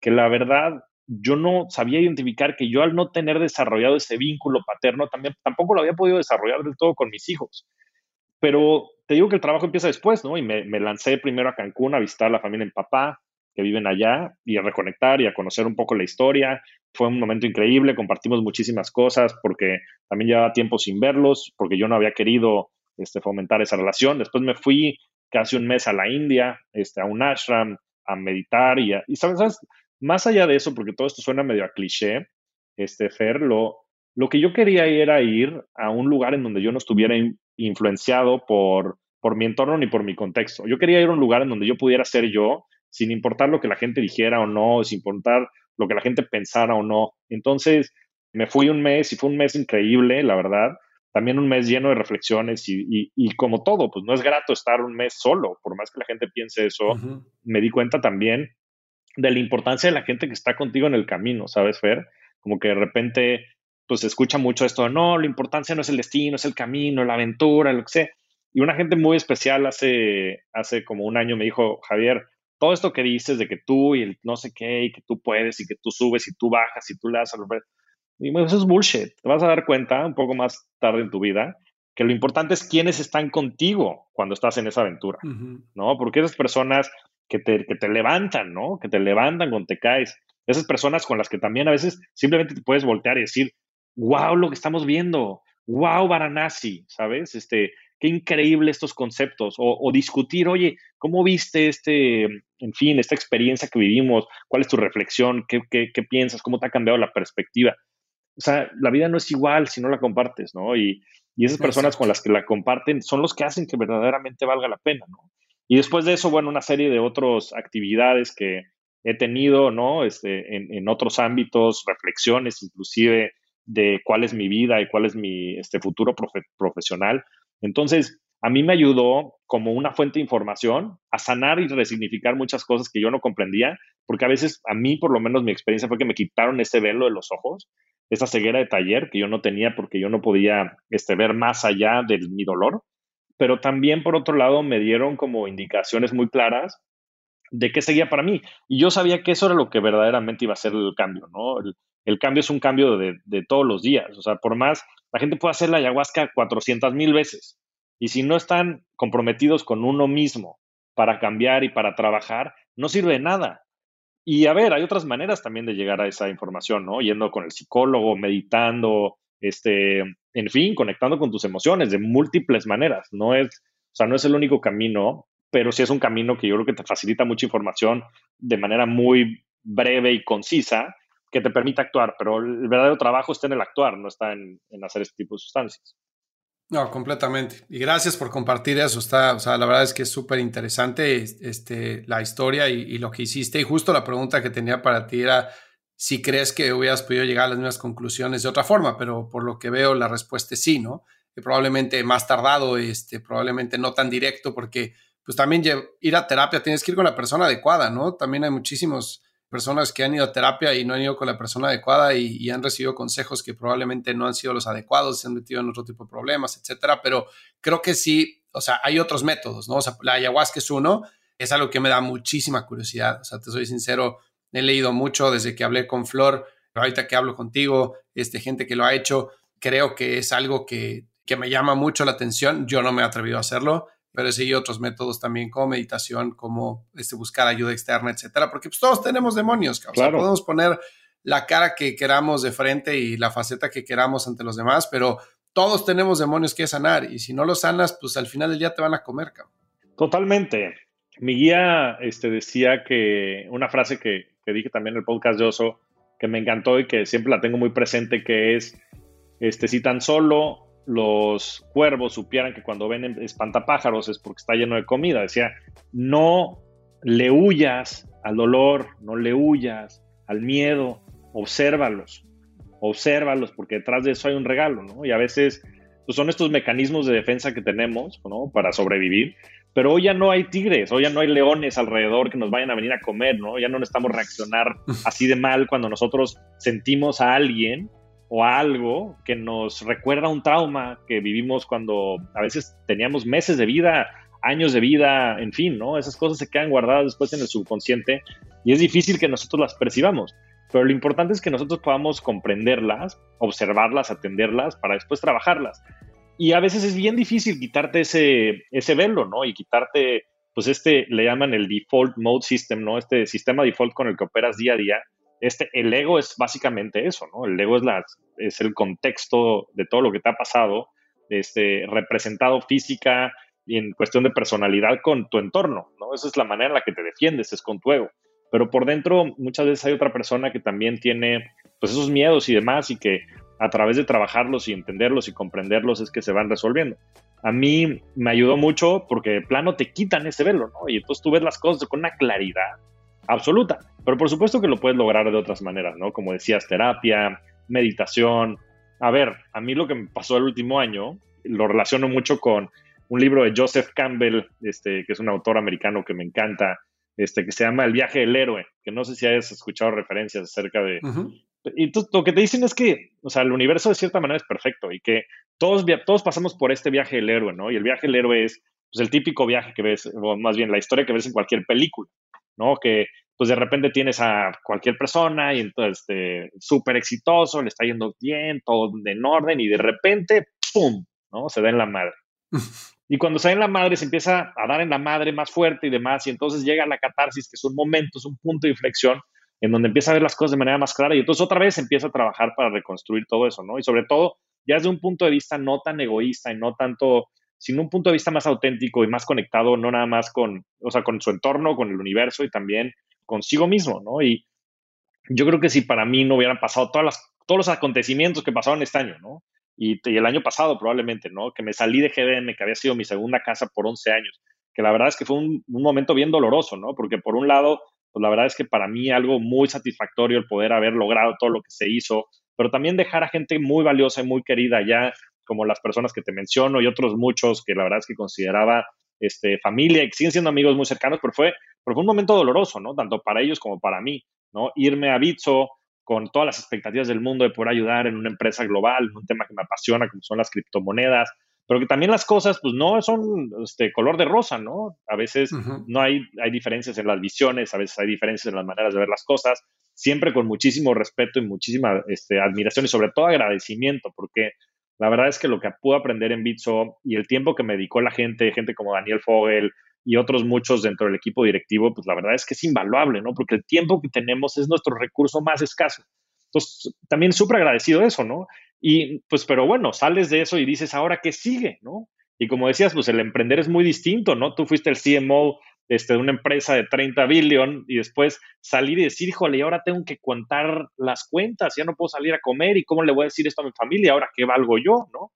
que la verdad yo no sabía identificar que yo al no tener desarrollado ese vínculo paterno, también tampoco lo había podido desarrollar del todo con mis hijos. Pero te digo que el trabajo empieza después, ¿no? Y me, me lancé primero a Cancún a visitar a la familia en papá, que viven allá y a reconectar y a conocer un poco la historia. Fue un momento increíble, compartimos muchísimas cosas porque también llevaba tiempo sin verlos, porque yo no había querido este, fomentar esa relación. Después me fui casi un mes a la India, este, a un ashram, a meditar y, y ¿sabes, más allá de eso, porque todo esto suena medio a cliché, este, Fer, lo, lo que yo quería era ir a un lugar en donde yo no estuviera influenciado por, por mi entorno ni por mi contexto. Yo quería ir a un lugar en donde yo pudiera ser yo sin importar lo que la gente dijera o no, sin importar lo que la gente pensara o no. Entonces, me fui un mes y fue un mes increíble, la verdad. También un mes lleno de reflexiones y, como todo, pues no es grato estar un mes solo, por más que la gente piense eso, me di cuenta también de la importancia de la gente que está contigo en el camino, ¿sabes, Fer? Como que de repente pues se escucha mucho esto, no, la importancia no es el destino, es el camino, la aventura, lo que sea. Y una gente muy especial hace, hace como un año me dijo, Javier, todo esto que dices de que tú y el no sé qué, y que tú puedes, y que tú subes, y tú bajas, y tú le das a Y bueno, eso es bullshit. Te vas a dar cuenta un poco más tarde en tu vida que lo importante es quiénes están contigo cuando estás en esa aventura, ¿no? Porque esas personas que te, que te levantan, ¿no? Que te levantan cuando te caes. Esas personas con las que también a veces simplemente te puedes voltear y decir, wow, lo que estamos viendo, wow, Varanasi, ¿sabes? Este, qué increíble estos conceptos. O, discutir, oye, ¿cómo viste este, en fin, esta experiencia que vivimos? ¿Cuál es tu reflexión? ¿Qué, qué, piensas? ¿Cómo te ha cambiado la perspectiva? O sea, la vida no es igual si no la compartes, ¿no? Y, y esas personas con las que la comparten son los que hacen que verdaderamente valga la pena, ¿no? Y después de eso, bueno, una serie de otras actividades que he tenido, ¿no? Este, en, otros ámbitos, reflexiones inclusive de cuál es mi vida y cuál es mi este, futuro profesional. Entonces, a mí me ayudó como una fuente de información a sanar y resignificar muchas cosas que yo no comprendía, porque a veces a mí, por lo menos mi experiencia fue que me quitaron ese velo de los ojos, esa ceguera de taller que yo no tenía porque yo no podía este, ver más allá de mi dolor, pero también por otro lado me dieron como indicaciones muy claras de qué seguía para mí. Y yo sabía que eso era lo que verdaderamente iba a ser el cambio, ¿no? El, cambio es un cambio de, de, todos los días. O sea, por más, la gente puede hacer la ayahuasca 400 mil veces. Y si no están comprometidos con uno mismo para cambiar y para trabajar, no sirve de nada. Y a ver, hay otras maneras también de llegar a esa información, ¿no? Yendo con el psicólogo, meditando, este, en fin, conectando con tus emociones de múltiples maneras. No es, o sea, no es el único camino, pero sí es un camino que yo creo que te facilita mucha información de manera muy breve y concisa que te permite actuar, pero el verdadero trabajo está en el actuar, no está en, hacer este tipo de sustancias.
No, completamente. Y gracias por compartir eso. Está, o sea, la verdad es que es súper interesante este, la historia y, lo que hiciste. Y justo la pregunta que tenía para ti era si crees que hubieras podido llegar a las mismas conclusiones de otra forma, pero por lo que veo la respuesta es sí, ¿no? Que probablemente más tardado, este, probablemente no tan directo, porque pues también ir a terapia, tienes que ir con la persona adecuada, ¿no? También hay muchísimas personas que han ido a terapia y no han ido con la persona adecuada y, han recibido consejos que probablemente no han sido los adecuados, se han metido en otro tipo de problemas, etcétera. Pero creo que sí, o sea, hay otros métodos, ¿no? O sea, la ayahuasca es uno, es algo que me da muchísima curiosidad. O sea, te soy sincero, he leído mucho desde que hablé con Flor, ahorita que hablo contigo, este, gente que lo ha hecho, creo que es algo que, que me llama mucho la atención. Yo no me he atrevido a hacerlo pero sí otros métodos también como meditación, como este, buscar ayuda externa, etcétera, porque pues, todos tenemos demonios, o sea, podemos poner la cara que queramos de frente y la faceta que queramos ante los demás, pero todos tenemos demonios que sanar y si no los sanas, pues al final del día te van a comer, cabrón.
Totalmente. Mi guía este, decía que una frase que, que dije también en el podcast de Oso, que me encantó y que siempre la tengo muy presente, que es, este, si tan solo los cuervos supieran que cuando ven espantapájaros es porque está lleno de comida. Decía, no le huyas al dolor, no le huyas al miedo, obsérvalos, obsérvalos, porque detrás de eso hay un regalo, ¿no? Y a veces pues son estos mecanismos de defensa que tenemos, ¿no? Para sobrevivir. Pero hoy ya no hay tigres, hoy ya no hay leones alrededor que nos vayan a venir a comer, ¿no? Ya no necesitamos reaccionar así de mal cuando nosotros sentimos a alguien o algo que nos recuerda un trauma que vivimos cuando a veces teníamos meses de vida, años de vida, en fin, ¿no? Esas cosas se quedan guardadas después en el subconsciente y es difícil que nosotros las percibamos. Pero lo importante es que nosotros podamos comprenderlas, observarlas, atenderlas para después trabajarlas. Y a veces es bien difícil quitarte ese, ese velo, ¿no? Y quitarte, pues este le llaman el default mode system, ¿no? Este sistema default con el que operas día a día este, el ego es básicamente eso, ¿no? El ego es, la, es el contexto de todo lo que te ha pasado, este, representado física y en cuestión de personalidad con tu entorno, ¿no? Esa es la manera en la que te defiendes, es con tu ego. Pero por dentro muchas veces hay otra persona que también tiene pues esos miedos y demás y que a través de trabajarlos y entenderlos y comprenderlos es que se van resolviendo. A mí me ayudó mucho porque de plano te quitan ese velo, ¿no? Y entonces tú ves las cosas con una claridad absoluta. Pero por supuesto que lo puedes lograr de otras maneras, ¿no? Como decías, terapia, meditación. A ver, a mí lo que me pasó el último año lo relaciono mucho con un libro de Joseph Campbell, este, que es un autor americano que me encanta, este, que se llama El viaje del héroe, que no sé si hayas escuchado referencias acerca de, Y lo que te dicen es que, o sea, el universo de cierta manera es perfecto y que todos, todos pasamos por este viaje del héroe, ¿no? Y el viaje del héroe es pues, el típico viaje que ves, o más bien la historia que ves en cualquier película, ¿no? Que pues de repente tienes a cualquier persona y entonces este, súper exitoso, le está yendo bien, todo en orden y de repente, ¡pum!, ¿no? Se da en la madre. Y cuando se da en la madre, se empieza a dar en la madre más fuerte y demás, y entonces llega la catarsis, que es un momento, es un punto de inflexión, en donde empieza a ver las cosas de manera más clara, y entonces otra vez empieza a trabajar para reconstruir todo eso, ¿no? Y sobre todo, ya desde un punto de vista no tan egoísta y no tanto, sino un punto de vista más auténtico y más conectado, no nada más con, o sea, con su entorno, con el universo y también consigo mismo, ¿no? Y yo creo que si para mí no hubieran pasado todas todos los acontecimientos que pasaron este año, ¿no? y, el año pasado probablemente, ¿no? Que me salí de GBM, que había sido mi segunda casa por 11 años, que la verdad es que fue un, momento bien doloroso, ¿no? Porque por un lado, pues la verdad es que para mí algo muy satisfactorio el poder haber logrado todo lo que se hizo, pero también dejar a gente muy valiosa y muy querida ya, como las personas que te menciono y otros muchos que la verdad es que consideraba este, familia que siguen siendo amigos muy cercanos, pero fue, pero fue un momento doloroso, ¿no? Tanto para ellos como para mí, ¿no? Irme a Bitso, con todas las expectativas del mundo de poder ayudar en una empresa global, en un tema que me apasiona, como son las criptomonedas, pero que también las cosas, pues no son este, color de rosa, ¿no? A veces no hay, hay diferencias en las visiones, a veces hay diferencias en las maneras de ver las cosas, siempre con muchísimo respeto y muchísima este, admiración y sobre todo agradecimiento, porque la verdad es que lo que pude aprender en Bitso y el tiempo que me dedicó la gente, gente como Daniel Fogel, y otros muchos dentro del equipo directivo, pues la verdad es que es invaluable, ¿no? Porque el tiempo que tenemos es nuestro recurso más escaso. Entonces, también súper agradecido de eso, ¿no? Y pues, pero bueno, sales de eso y dices, ahora qué sigue, ¿no? Y como decías, pues el emprender es muy distinto, ¿no? Tú fuiste el CMO este, de una empresa de 30 billion y después salir y decir, híjole, y ahora tengo que contar las cuentas, ya no puedo salir a comer y cómo le voy a decir esto a mi familia, ahora qué valgo yo, ¿no?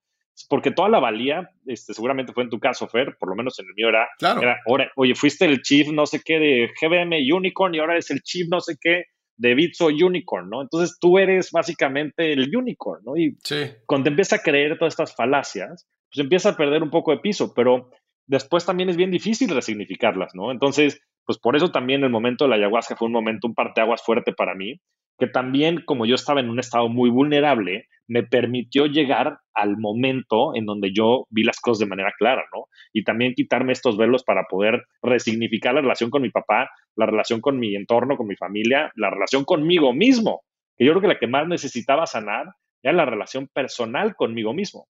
porque toda la valía, este, seguramente fue en tu caso, Fer, por lo menos en el mío era,
claro.
era oye, fuiste el chief no sé qué de GBM Unicorn y ahora eres el chief no sé qué de Bitso Unicorn, ¿no? Entonces tú eres básicamente el unicorn, ¿no? Y cuando te empiezas a creer todas estas falacias, pues empieza a perder un poco de piso, pero después también es bien difícil resignificarlas, ¿no? Entonces, pues por eso también el momento de la ayahuasca fue un momento, un parteaguas fuerte para mí, que también como yo estaba en un estado muy vulnerable, me permitió llegar al momento en donde yo vi las cosas de manera clara, ¿no? Y también quitarme estos velos para poder resignificar la relación con mi papá, la relación con mi entorno, con mi familia, la relación conmigo mismo, que yo creo que la que más necesitaba sanar era la relación personal conmigo mismo.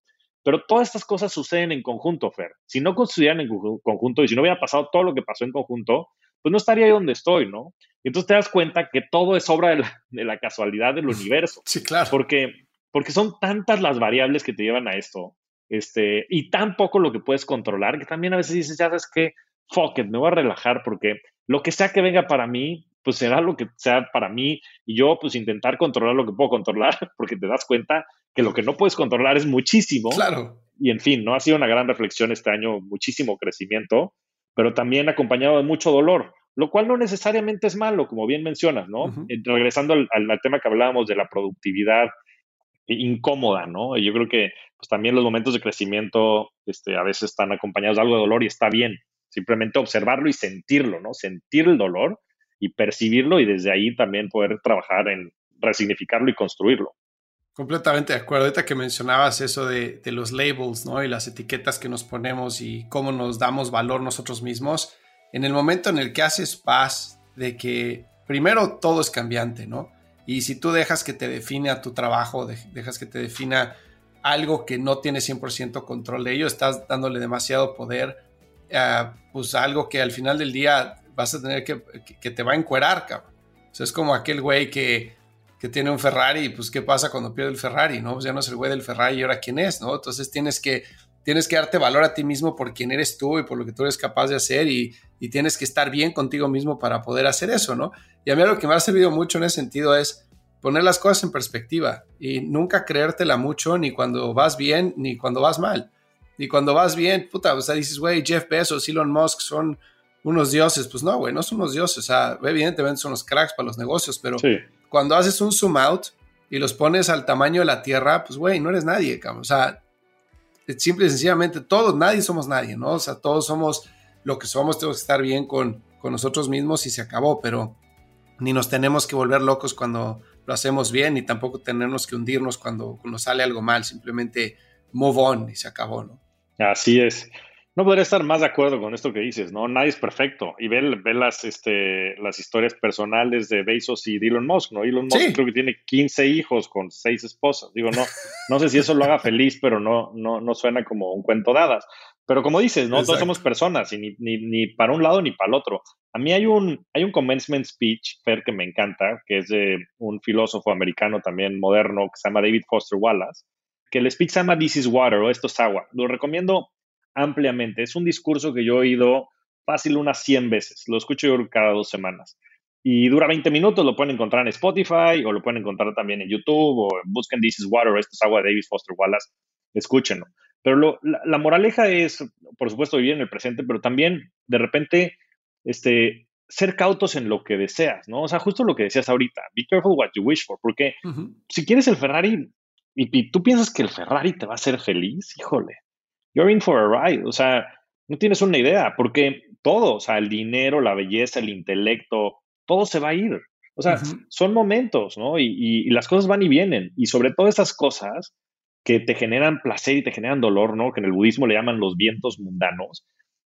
Pero todas estas cosas suceden en conjunto, Fer. Si no construyeran en conjunto y si no hubiera pasado todo lo que pasó en conjunto, pues no estaría ahí donde estoy, ¿no? Y entonces te das cuenta que todo es obra de la, casualidad del universo.
Sí, claro.
Porque, porque son tantas las variables que te llevan a esto, este, y tan poco lo que puedes controlar, que también a veces dices, ya sabes que, fuck it, me voy a relajar porque lo que sea que venga para mí, pues será lo que sea para mí y yo pues intentar controlar lo que puedo controlar porque te das cuenta que lo que no puedes controlar es muchísimo.
Claro.
Y en fin, ¿no? Ha sido una gran reflexión este año, muchísimo crecimiento, pero también acompañado de mucho dolor lo cual no necesariamente es malo, como bien mencionas, ¿no? Eh, regresando al, tema que hablábamos de la productividad incómoda, ¿no? Yo creo que pues, también los momentos de crecimiento este, a veces están acompañados de algo de dolor y está bien. Simplemente observarlo y sentirlo, ¿no? Sentir el dolor y percibirlo y desde ahí también poder trabajar en resignificarlo y construirlo.
Completamente de acuerdo. Ahorita que mencionabas eso de, de los labels, ¿no? Y las etiquetas que nos ponemos y cómo nos damos valor nosotros mismos en el momento en el que haces paz de que primero todo es cambiante, ¿no? Y si tú dejas que te define a tu trabajo, dejas que te defina algo que no tiene 100% control de ello, estás dándole demasiado poder, a pues algo que al final del día vas a tener que, que, te va a encuerar, cabrón. O sea, es como aquel güey que, que tiene un Ferrari, pues ¿qué pasa cuando pierde el Ferrari? ¿no? Pues ya no es el güey del Ferrari y ahora quién es, ¿no? Entonces tienes que tienes que darte valor a ti mismo por quién eres tú y por lo que tú eres capaz de hacer y, tienes que estar bien contigo mismo para poder hacer eso, ¿no? Y a mí lo que me ha servido mucho en ese sentido es poner las cosas en perspectiva y nunca creértela mucho ni cuando vas bien ni cuando vas mal. Y cuando vas bien, puta, o sea, dices, güey, Jeff Bezos, Elon Musk son unos dioses. Pues no, güey, no son unos dioses. O sea, evidentemente son los cracks para los negocios, pero cuando haces un zoom out y los pones al tamaño de la Tierra, pues, güey, no eres nadie, cabrón. O sea, simple y sencillamente todos, nadie somos nadie, ¿no? O sea, todos somos lo que somos, tenemos que estar bien con, con nosotros mismos y se acabó, pero ni nos tenemos que volver locos cuando lo hacemos bien y tampoco tenernos que hundirnos cuando nos sale algo mal, simplemente move on y se acabó, ¿no?
Así es. No podría estar más de acuerdo con esto que dices, ¿no? Nadie es perfecto. Y ve, ve las, este, las historias personales de Bezos y de Elon Musk, ¿no? Elon Musk creo que tiene 15 hijos con 6 esposas. Digo, no, no sé si eso lo haga feliz, pero no, no, no suena como un cuento dadas. Pero como dices, ¿no? Todos somos personas y ni, ni, ni, para un lado ni para el otro. A mí hay un, hay un commencement speech, Fer, que me encanta, que es de un filósofo americano también moderno que se llama David Foster Wallace, que el speech se llama This is Water o Esto es agua. Lo recomiendo ampliamente. Es un discurso que yo he oído fácil unas 100 veces. Lo escucho yo cada dos semanas. Y dura 20 minutos, lo pueden encontrar en Spotify o lo pueden encontrar también en YouTube o busquen This is Water, esto es agua de David Foster Wallace, escúchenlo. Pero la, moraleja es, por supuesto, vivir en el presente, pero también de repente este, ser cautos en lo que deseas, ¿no? O sea, justo lo que decías ahorita, be careful what you wish for, porque si quieres el Ferrari y, y, tú piensas que el Ferrari te va a hacer feliz, híjole, you're in for a ride. O sea, no tienes una idea, porque todo, o sea, el dinero, la belleza, el intelecto, todo se va a ir. O sea, son momentos, ¿no? Y, las cosas van y vienen. Y sobre todo esas cosas que te generan placer y te generan dolor, ¿no? Que en el budismo le llaman los vientos mundanos.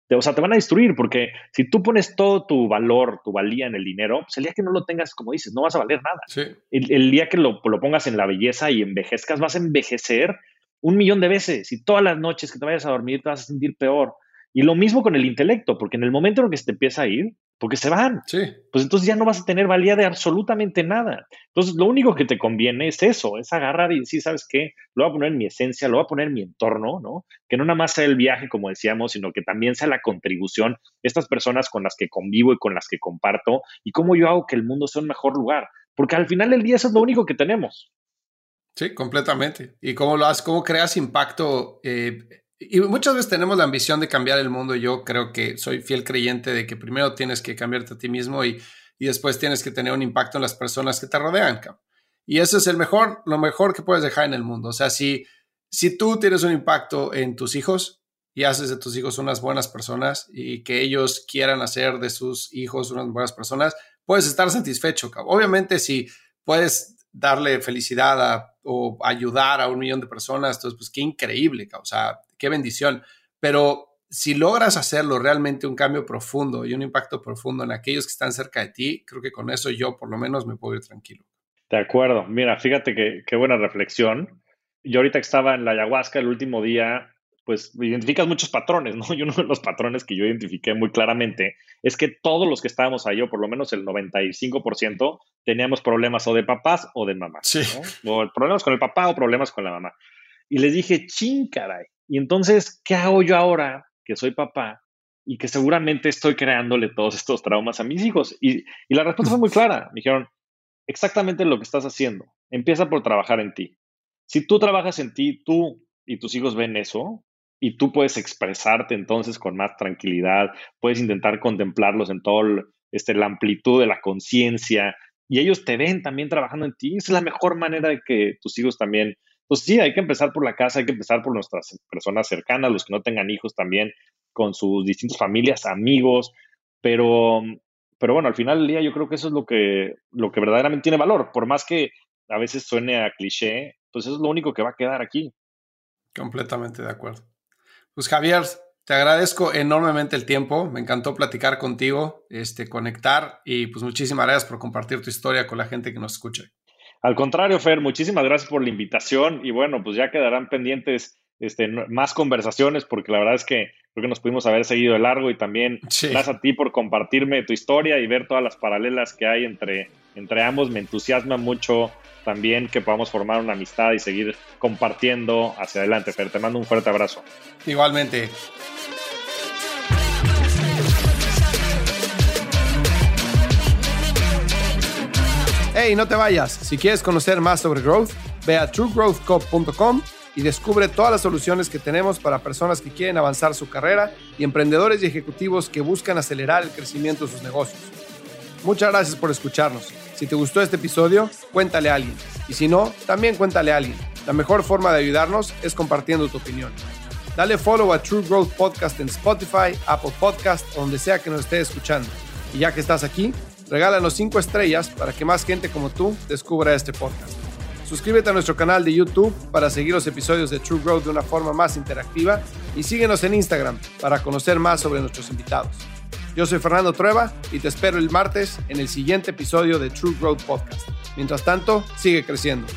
o sea, te van a destruir porque si tú pones todo tu valor, tu valía en el dinero, pues el día que no lo tengas, como dices, no vas a valer nada.
Sí.
El, día que lo, lo pongas en la belleza y envejezcas, vas a envejecer un millón de veces y todas las noches que te vayas a dormir te vas a sentir peor. Y lo mismo con el intelecto, porque en el momento en que se te empieza a ir, porque se van,
sí.
pues entonces ya no vas a tener valía de absolutamente nada. Entonces lo único que te conviene es eso, es agarrar y decir, ¿sabes qué? Lo voy a poner en mi esencia, lo voy a poner en mi entorno, ¿no? Que no nada más sea el viaje, como decíamos, sino que también sea la contribución, estas personas con las que convivo y con las que comparto, y cómo yo hago que el mundo sea un mejor lugar. Porque al final del día eso es lo único que tenemos.
Sí, completamente. Y cómo lo haces, cómo creas impacto. Eh, y muchas veces tenemos la ambición de cambiar el mundo. Yo creo que soy fiel creyente de que primero tienes que cambiarte a ti mismo y, y después tienes que tener un impacto en las personas que te rodean. Y eso es el mejor, lo mejor que puedes dejar en el mundo. O sea, si, si tú tienes un impacto en tus hijos y haces de tus hijos unas buenas personas y que ellos quieran hacer de sus hijos unas buenas personas, puedes estar satisfecho. Obviamente, si puedes darle felicidad o ayudar a un millón de personas, entonces, pues qué increíble, o sea, qué bendición. Pero si logras hacerlo realmente un cambio profundo y un impacto profundo en aquellos que están cerca de ti, creo que con eso yo por lo menos me puedo ir tranquilo.
De acuerdo. Mira, fíjate que, qué buena reflexión. Yo ahorita que estaba en la ayahuasca el último día, pues identificas muchos patrones, ¿no? Y uno de los patrones que yo identifiqué muy claramente es que todos los que estábamos ahí, o por lo menos el 95%, teníamos problemas o de papás o de mamás.
Sí.
O problemas con el papá o problemas con la mamá. Y les dije, ching, caray. Y entonces, ¿qué hago yo ahora que soy papá y que seguramente estoy creándole todos estos traumas a mis hijos? Y, y la respuesta fue muy clara. Me dijeron, exactamente lo que estás haciendo. Empieza por trabajar en ti. Si tú trabajas en ti, tú y tus hijos ven eso, y tú puedes expresarte entonces con más tranquilidad, puedes intentar contemplarlos en toda este, la amplitud de la conciencia y ellos te ven también trabajando en ti. Esa es la mejor manera de que tus hijos también, pues sí, hay que empezar por la casa, hay que empezar por nuestras personas cercanas, los que no tengan hijos también, con sus distintas familias, amigos, pero, pero bueno, al final del día yo creo que eso es lo que, lo que verdaderamente tiene valor, por más que a veces suene a cliché, pues eso es lo único que va a quedar aquí.
Completamente de acuerdo. Pues Javier, te agradezco enormemente el tiempo, me encantó platicar contigo, este, conectar y pues muchísimas gracias por compartir tu historia con la gente que nos escucha.
Al contrario, Fer, muchísimas gracias por la invitación y bueno, pues ya quedarán pendientes este, más conversaciones porque la verdad es que creo que nos pudimos haber seguido de largo y también gracias a ti por compartirme tu historia y ver todas las paralelas que hay entre, entre ambos. Me entusiasma mucho también que podamos formar una amistad y seguir compartiendo hacia adelante. Fer, te mando un fuerte abrazo.
Igualmente. Hey, no te vayas. Si quieres conocer más sobre growth, ve a truegrowthco.com y descubre todas las soluciones que tenemos para personas que quieren avanzar su carrera y emprendedores y ejecutivos que buscan acelerar el crecimiento de sus negocios. Muchas gracias por escucharnos. Si te gustó este episodio, cuéntale a alguien. Y si no, también cuéntale a alguien. La mejor forma de ayudarnos es compartiendo tu opinión. Dale follow a True Growth Podcast en Spotify, Apple Podcast o donde sea que nos estés escuchando. Y ya que estás aquí, regálanos 5 estrellas para que más gente como tú descubra este podcast. Suscríbete a nuestro canal de YouTube para seguir los episodios de True Growth de una forma más interactiva y síguenos en Instagram para conocer más sobre nuestros invitados. Yo soy Fernando Trueba y te espero el martes en el siguiente episodio de True Growth Podcast. Mientras tanto, sigue creciendo.